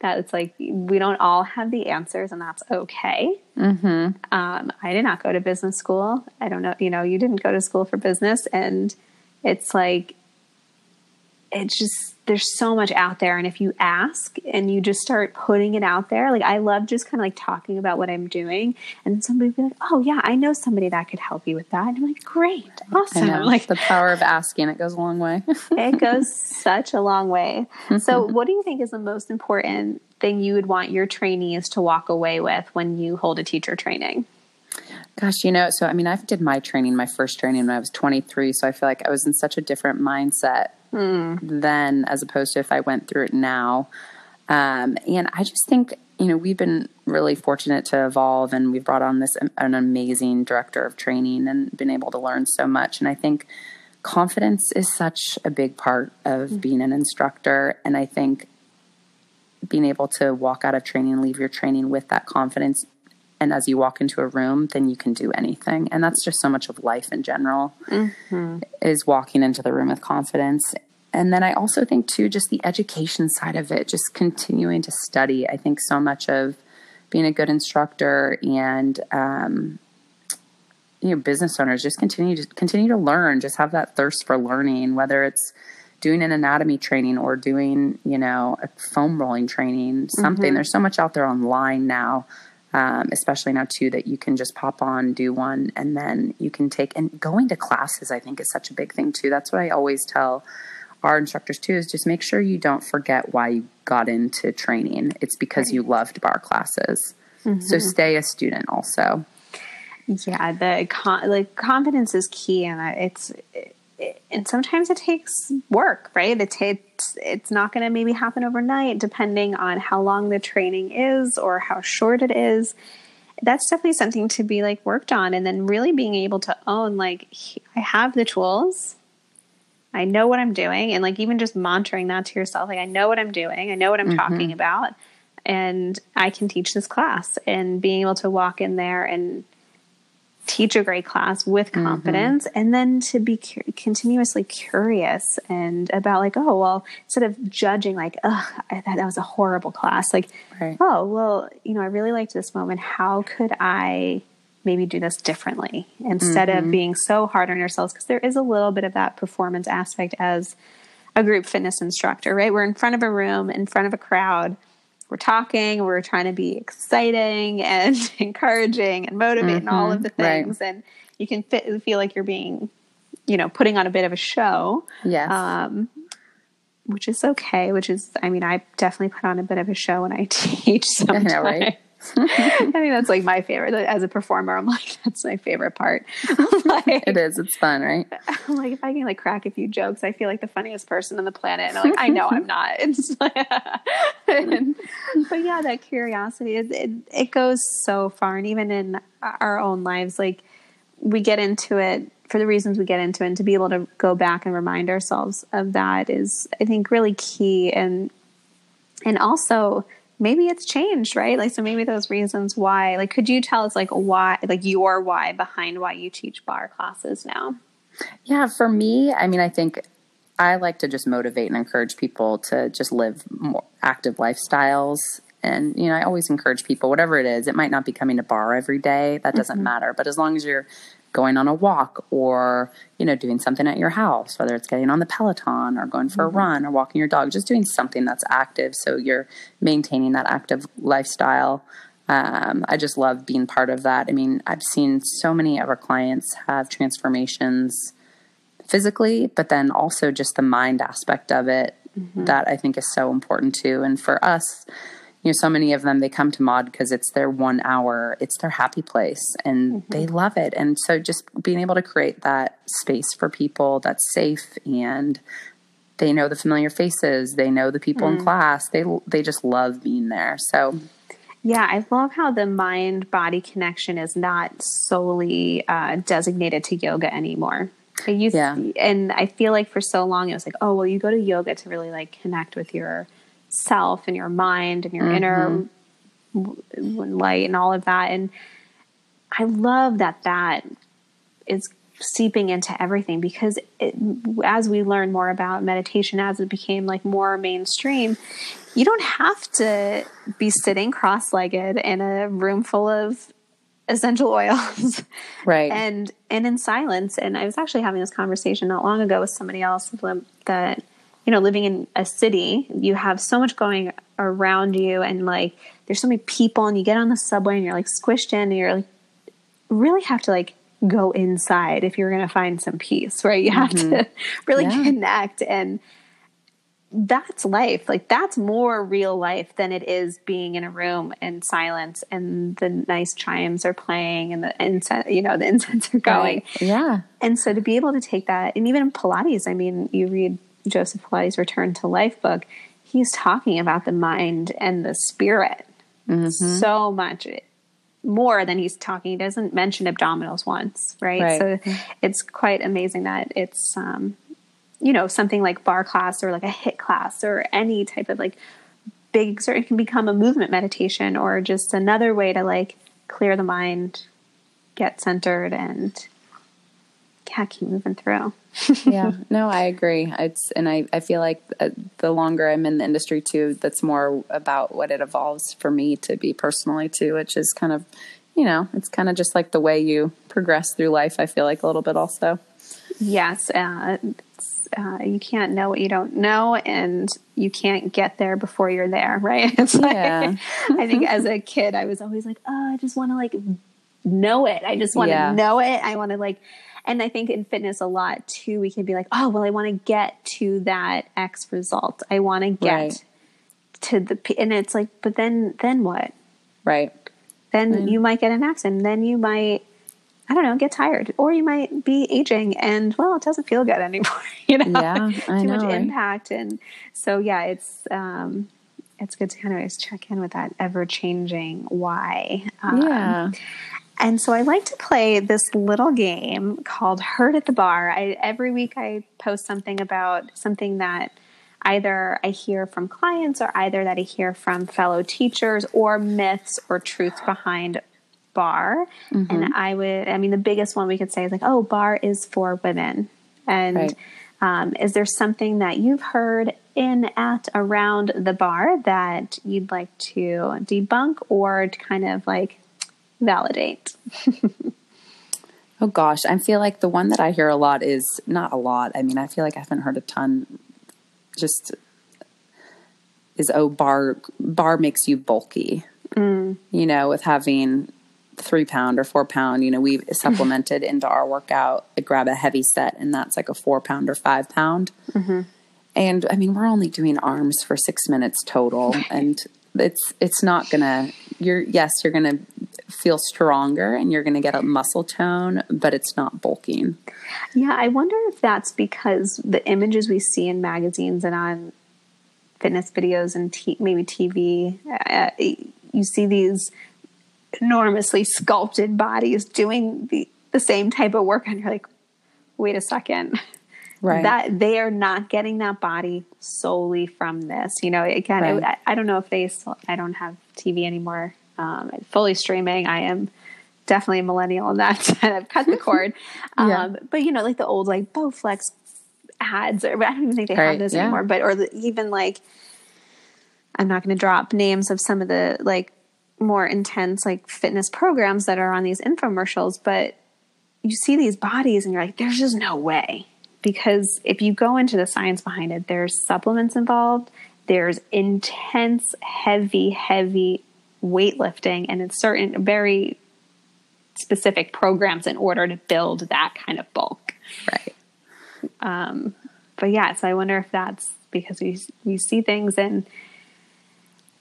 that it's like we don't all have the answers, and that's okay. Mm-hmm. Um, I did not go to business school. I don't know, you know, you didn't go to school for business. And it's like, it's just there's so much out there and if you ask and you just start putting it out there like i love just kind of like talking about what i'm doing and somebody be like oh yeah i know somebody that could help you with that and i'm like great awesome
know.
like
the power of asking it goes a long way.
it goes such a long way so what do you think is the most important thing you would want your trainees to walk away with when you hold a teacher training
Gosh, you know, so I mean, I did my training, my first training when I was 23. So I feel like I was in such a different mindset then as opposed to if I went through it now. Um, and I just think, you know, we've been really fortunate to evolve and we've brought on this an amazing director of training and been able to learn so much. And I think confidence is such a big part of being an instructor. And I think being able to walk out of training and leave your training with that confidence and as you walk into a room then you can do anything. And that's just so much of life in general is walking into the room with confidence. And then i also think too just the education side of it just continuing to study. I think so much of being a good instructor and um, you know business owners just continue to continue to learn just have that thirst for learning whether it's doing an anatomy training or doing you know a foam rolling training something. There's so much out there online now um, especially now too that you can just pop on do one and then you can take and going to classes i think is such a big thing too. That's what i always tell our instructors too is just make sure you don't forget why you got into training. It's because you loved barre classes. So stay a student also.
Yeah, the con- like confidence is key, and it's it, and sometimes it takes work, right? It takes it's not going to maybe happen overnight, depending on how long the training is or how short it is. that's definitely something to be like worked on and then really being able to own like i have the tools i know what i'm doing and like even just monitoring that to yourself like i know what i'm doing i know what i'm mm-hmm. talking about and i can teach this class and being able to walk in there and teach a great class with mm-hmm. confidence mm-hmm. and then to be cu- continuously curious and about like oh well instead of judging like oh that, that was a horrible class like right. oh well you know i really liked this moment how could i maybe do this differently instead mm-hmm. of being so hard on yourselves because there is a little bit of that performance aspect as a group fitness instructor right we're in front of a room in front of a crowd we're talking, we're trying to be exciting and encouraging and motivating mm-hmm, all of the things. Right. And you can fit, feel like you're being, you know, putting on a bit of a show.
Yes.
Um, which is okay, which is, I mean, I definitely put on a bit of a show when I teach sometimes. Know, right? I think that's like my favorite as a performer. I'm like, that's my favorite part.
like, it is. It's fun, right?
I'm like, if I can like crack a few jokes, I feel like the funniest person on the planet. And I'm like, I know I'm not. It's like, and, but yeah, that curiosity, it, it, it goes so far. And even in our own lives, like we get into it for the reasons we get into it and to be able to go back and remind ourselves of that is, I think, really key. And, and also, maybe it's changed, right? Like, so maybe those reasons why, like, could you tell us, like, why, like, your why behind why you teach barre classes now?
Yeah, for me, I mean, I think I like to just motivate and encourage people to just live more active lifestyles. And, you know, I always encourage people, whatever it is, it might not be coming to barre every day. That doesn't mm-hmm. matter. But as long as you're going on a walk or you know doing something at your house whether it's getting on the peloton or going for mm-hmm. a run or walking your dog just doing something that's active so you're maintaining that active lifestyle um, i just love being part of that i mean i've seen so many of our clients have transformations physically but then also just the mind aspect of it mm-hmm. that i think is so important too and for us you know, so many of them they come to mod because it's their one hour, it's their happy place, and mm-hmm. they love it. And so, just being able to create that space for people that's safe and they know the familiar faces, they know the people mm. in class, they they just love being there. So.
Yeah, I love how the mind body connection is not solely uh, designated to yoga anymore. I used, yeah. and I feel like for so long it was like, oh, well, you go to yoga to really like connect with your self and your mind and your mm-hmm. inner light and all of that. And I love that that is seeping into everything because it, as we learn more about meditation, as it became like more mainstream, you don't have to be sitting cross-legged in a room full of essential oils
right
and and in silence and i was actually having this conversation not long ago with somebody else that you know, living in a city, you have so much going around you and like there's so many people and you get on the subway and you're like squished in and you're like really have to like go inside if you're going to find some peace, right? You have mm-hmm. to really yeah. connect and that's life. Like that's more real life than it is being in a room in silence and the nice chimes are playing and the incense, you know, the incense are going.
Right. Yeah.
And so to be able to take that, and even in Pilates, I mean, you read Joseph Pilates' Return to Life book, he's talking about the mind and the spirit mm-hmm. so much more than he's talking. He doesn't mention abdominals once, right? right. So it's quite amazing that it's, um, you know, something like barre class or like a HIIT class or any type of like big, it can become a movement meditation or just another way to like clear the mind, get centered, and yeah, keep moving through.
yeah, no, I agree. It's and I I feel like uh, the longer I'm in the industry too, that's more about what it evolves for me to be personally too, which is kind of, you know, it's kind of just like the way you progress through life. I feel like a little bit also.
Yes, uh, uh, you can't know what you don't know, and you can't get there before you're there, right? It's like yeah. I think as a kid, I was always like, oh, I just want to like know it. I just want to yeah. know it. I want to like and I think in fitness a lot too, we can be like, oh, well, I want to get to that X result. I want to get right. to the, P. and it's like, but then, then what?
Right.
Then mm. you might get an accident. Then you might, I don't know, get tired, or you might be aging, and well, it doesn't feel good anymore. You know,
yeah,
too know, much right? impact, and so yeah, it's um, it's good to kind of always check in with that ever changing why. Um,
Yeah.
And so I like to play this little game called Heard at the Bar. I, every week I post something about something that either I hear from clients or either that I hear from fellow teachers or myths or truths behind barre. And I would, I mean, the biggest one we could say is like, oh, barre is for women. And
Right.
um, is there something that you've heard in, at, around the barre that you'd like to debunk or to kind of like validate?
Oh gosh, I feel like the one that I hear a lot is not a lot. I mean, I feel like I haven't heard a ton. Just is oh barre barre makes you bulky. Mm. You know, with having three pound or four pound. You know, we've supplemented into our workout. I grab a heavy set, and that's like a four pound or five pound. Mm-hmm. And I mean, we're only doing arms for six minutes total, and it's it's not gonna. You're yes, you're gonna feel stronger and you're gonna get a muscle tone, but it's not bulking.
Yeah, I wonder if that's because the images we see in magazines and on fitness videos and t- maybe TV, uh, you see these enormously sculpted bodies doing the, the same type of work, and you're like, wait a second.
Right.
That they are not getting that body solely from this. You know, again,
Right.
I, I don't know if they. Still, I don't have TV anymore. Um, fully streaming. I am definitely a millennial in that, and I've cut the cord.
Yeah.
um, but you know, like the old like Bowflex ads, or I don't even think they
Right,
have those
yeah.
anymore. But or the, even like, I'm not going to drop names of some of the like more intense like fitness programs that are on these infomercials, but you see these bodies and you're like, there's just no way. Because if you go into the science behind it, there's supplements involved, there's intense, heavy, heavy weightlifting, and it's certain very specific programs in order to build that kind of bulk.
right.
Um, but yeah, so I wonder if that's because we we see things and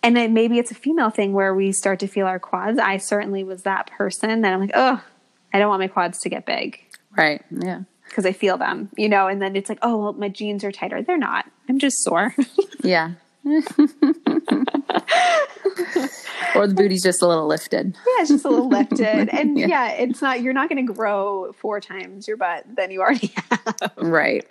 and then maybe it's a female thing where we start to feel our quads. I certainly was that person that I'm like, oh, I don't want my quads to get big.
Right. Yeah.
Because I feel them, you know, and then it's like, oh, well, my jeans are tighter. They're not. I'm just sore.
Yeah. or the booty's just a little lifted.
yeah, it's just a little lifted. And
Yeah.
yeah. it's not, you're not going to grow four times your butt than you already have,
Right.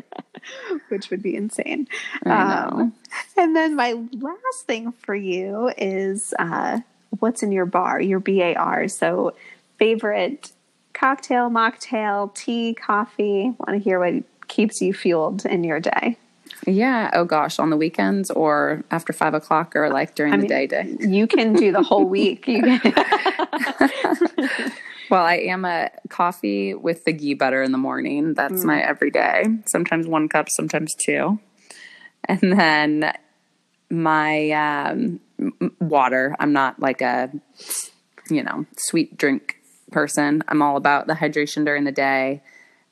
which would be insane.
I know.
Um, and then my last thing for you is uh, what's in your bar, your BAR. So, favorite cocktail, mocktail, tea, coffee. Want to hear what keeps you fueled in your day?
Yeah. Oh gosh, on the weekends or after five o'clock or like during the
mean-
day day.
You can do the whole week.
Well, I am a coffee with the ghee butter in the morning. That's my everyday. Sometimes one cup, sometimes two. And then my um, water. I'm not like a, you know, sweet drink person. I'm all about the hydration during the day.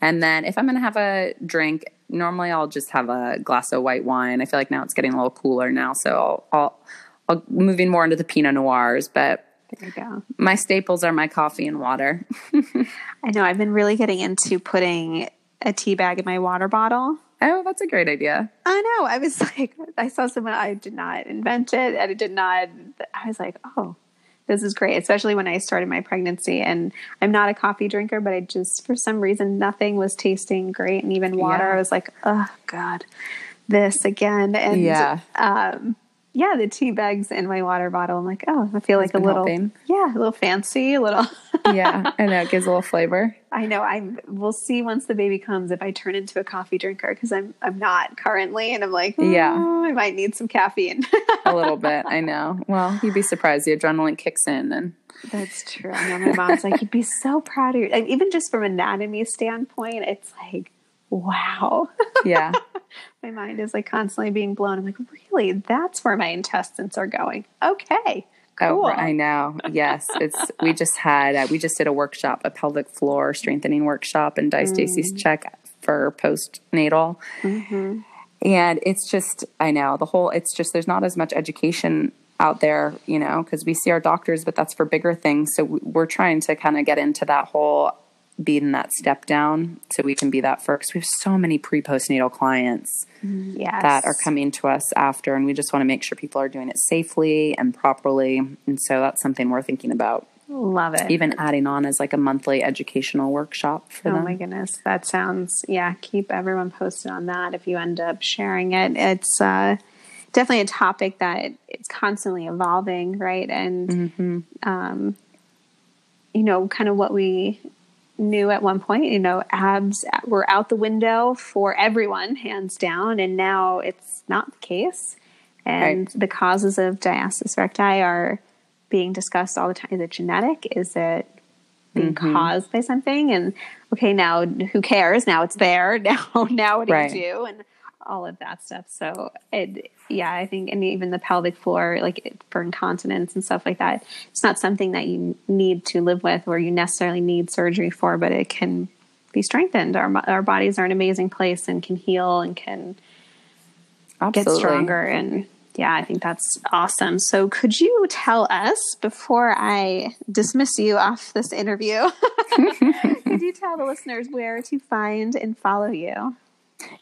And then if I'm going to have a drink, normally I'll just have a glass of white wine. I feel like now it's getting a little cooler now. So I'll, I'll, I'll moving more into the Pinot Noirs, but
there you go.
my staples are my coffee and water.
I know I've been really getting into putting a tea bag in my water bottle.
Oh, that's a great idea.
I know. I was like, I saw someone, I did not invent it. And I did not, I was like, oh, this is great, especially when I started my pregnancy. And I'm not a coffee drinker, but I just, for some reason, nothing was tasting great. And even water,
Yeah.
I was like, oh, God, this again. And
Yeah.
um, yeah, the tea bags in my water bottle. I'm like, oh, I feel like a little,
helping.
yeah, a little fancy, a little.
Yeah, I know it gives a little flavor.
I know. I we'll see once the baby comes if I turn into a coffee drinker because I'm I'm not currently, and I'm like,
Yeah.
"Oh, I might need some caffeine.
A little bit, I know. Well, you'd be surprised. The adrenaline kicks in, and
That's true. I know my mom's like, you'd be so proud of your, and even just from anatomy standpoint, it's like, wow.
yeah,
my mind is like constantly being blown. I'm like, really? That's where my intestines are going. Okay, cool.
oh, I know. Yes, it's. We just had. Uh, we just did a workshop, a pelvic floor strengthening workshop, and diastasis Stacy's check for postnatal. And it's just, I know the whole. It's just there's not as much education out there, you know, because we see our doctors, but that's for bigger things. So we're trying to kind of get into that whole being that step down so we can be that first. We have so many pre postnatal clients
Yes.
that are coming to us after, and we just want to make sure people are doing it safely and properly. And so that's something we're thinking about,
Love it.
even adding on as like a monthly educational workshop for
Oh
them.
my goodness, that sounds yeah. Keep everyone posted on that if you end up sharing it. It's uh, definitely a topic that it's constantly evolving, right? And um, you know, kind of what we knew at one point. You know, abs were out the window for everyone, hands down, and now it's not the case. And
Right.
the causes of diastasis recti are being discussed all the time. Is it genetic? Is it being mm-hmm. caused by something? And okay, now who cares? Now it's there. Now, now what do
Right.
you do? And all of that stuff. So it, yeah, I think, and even the pelvic floor, like for incontinence and stuff like that, it's not something that you need to live with or you necessarily need surgery for, but it can be strengthened. Our our bodies are an amazing place and can heal and can get stronger and yeah i think that's awesome so could you tell us before i dismiss you off this interview could you tell the listeners where to find and follow you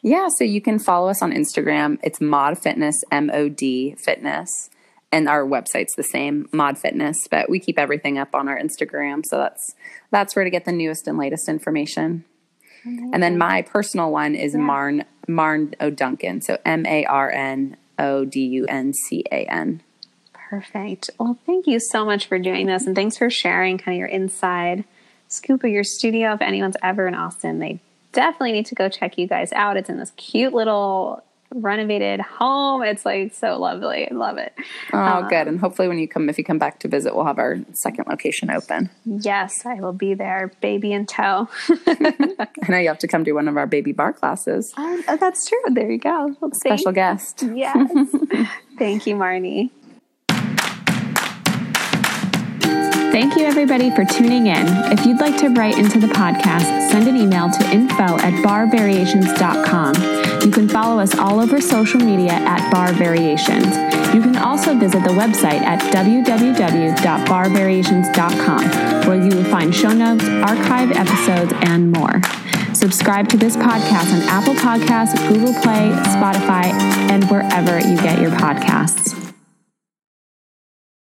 Yeah, so you can follow us on Instagram. It's Mod Fitness, M O D Fitness. And our website's the same, Mod Fitness, but we keep everything up on our Instagram. So that's that's where to get the newest and latest information. And then my personal one is Marn Marn O'Duncan. So M A R N O D U N C A N.
perfect well thank you so much for doing this and thanks for sharing kind of your inside scoop of your studio if anyone's ever in austin they definitely need to go check you guys out it's in this cute little renovated home it's like so lovely i love it
Oh, um, good. And hopefully when you come if you come back to visit, we'll have our second location open.
Yes, I will be there, baby in tow.
I know you have to come to one of our baby barre classes.
oh, that's true. There you go. Well,
Special guest.
Yes. Thank you, Marnie.
Thank you, everybody, for tuning in. If you'd like to write into the podcast, send an email to info at barrevariations.com. You can follow us all over social media at Barre Variations. You can also visit the website at www.barrevariations.com, where you will find show notes, archive episodes, and more. Subscribe to this podcast on Apple Podcasts, Google Play, Spotify, and wherever you get your podcasts.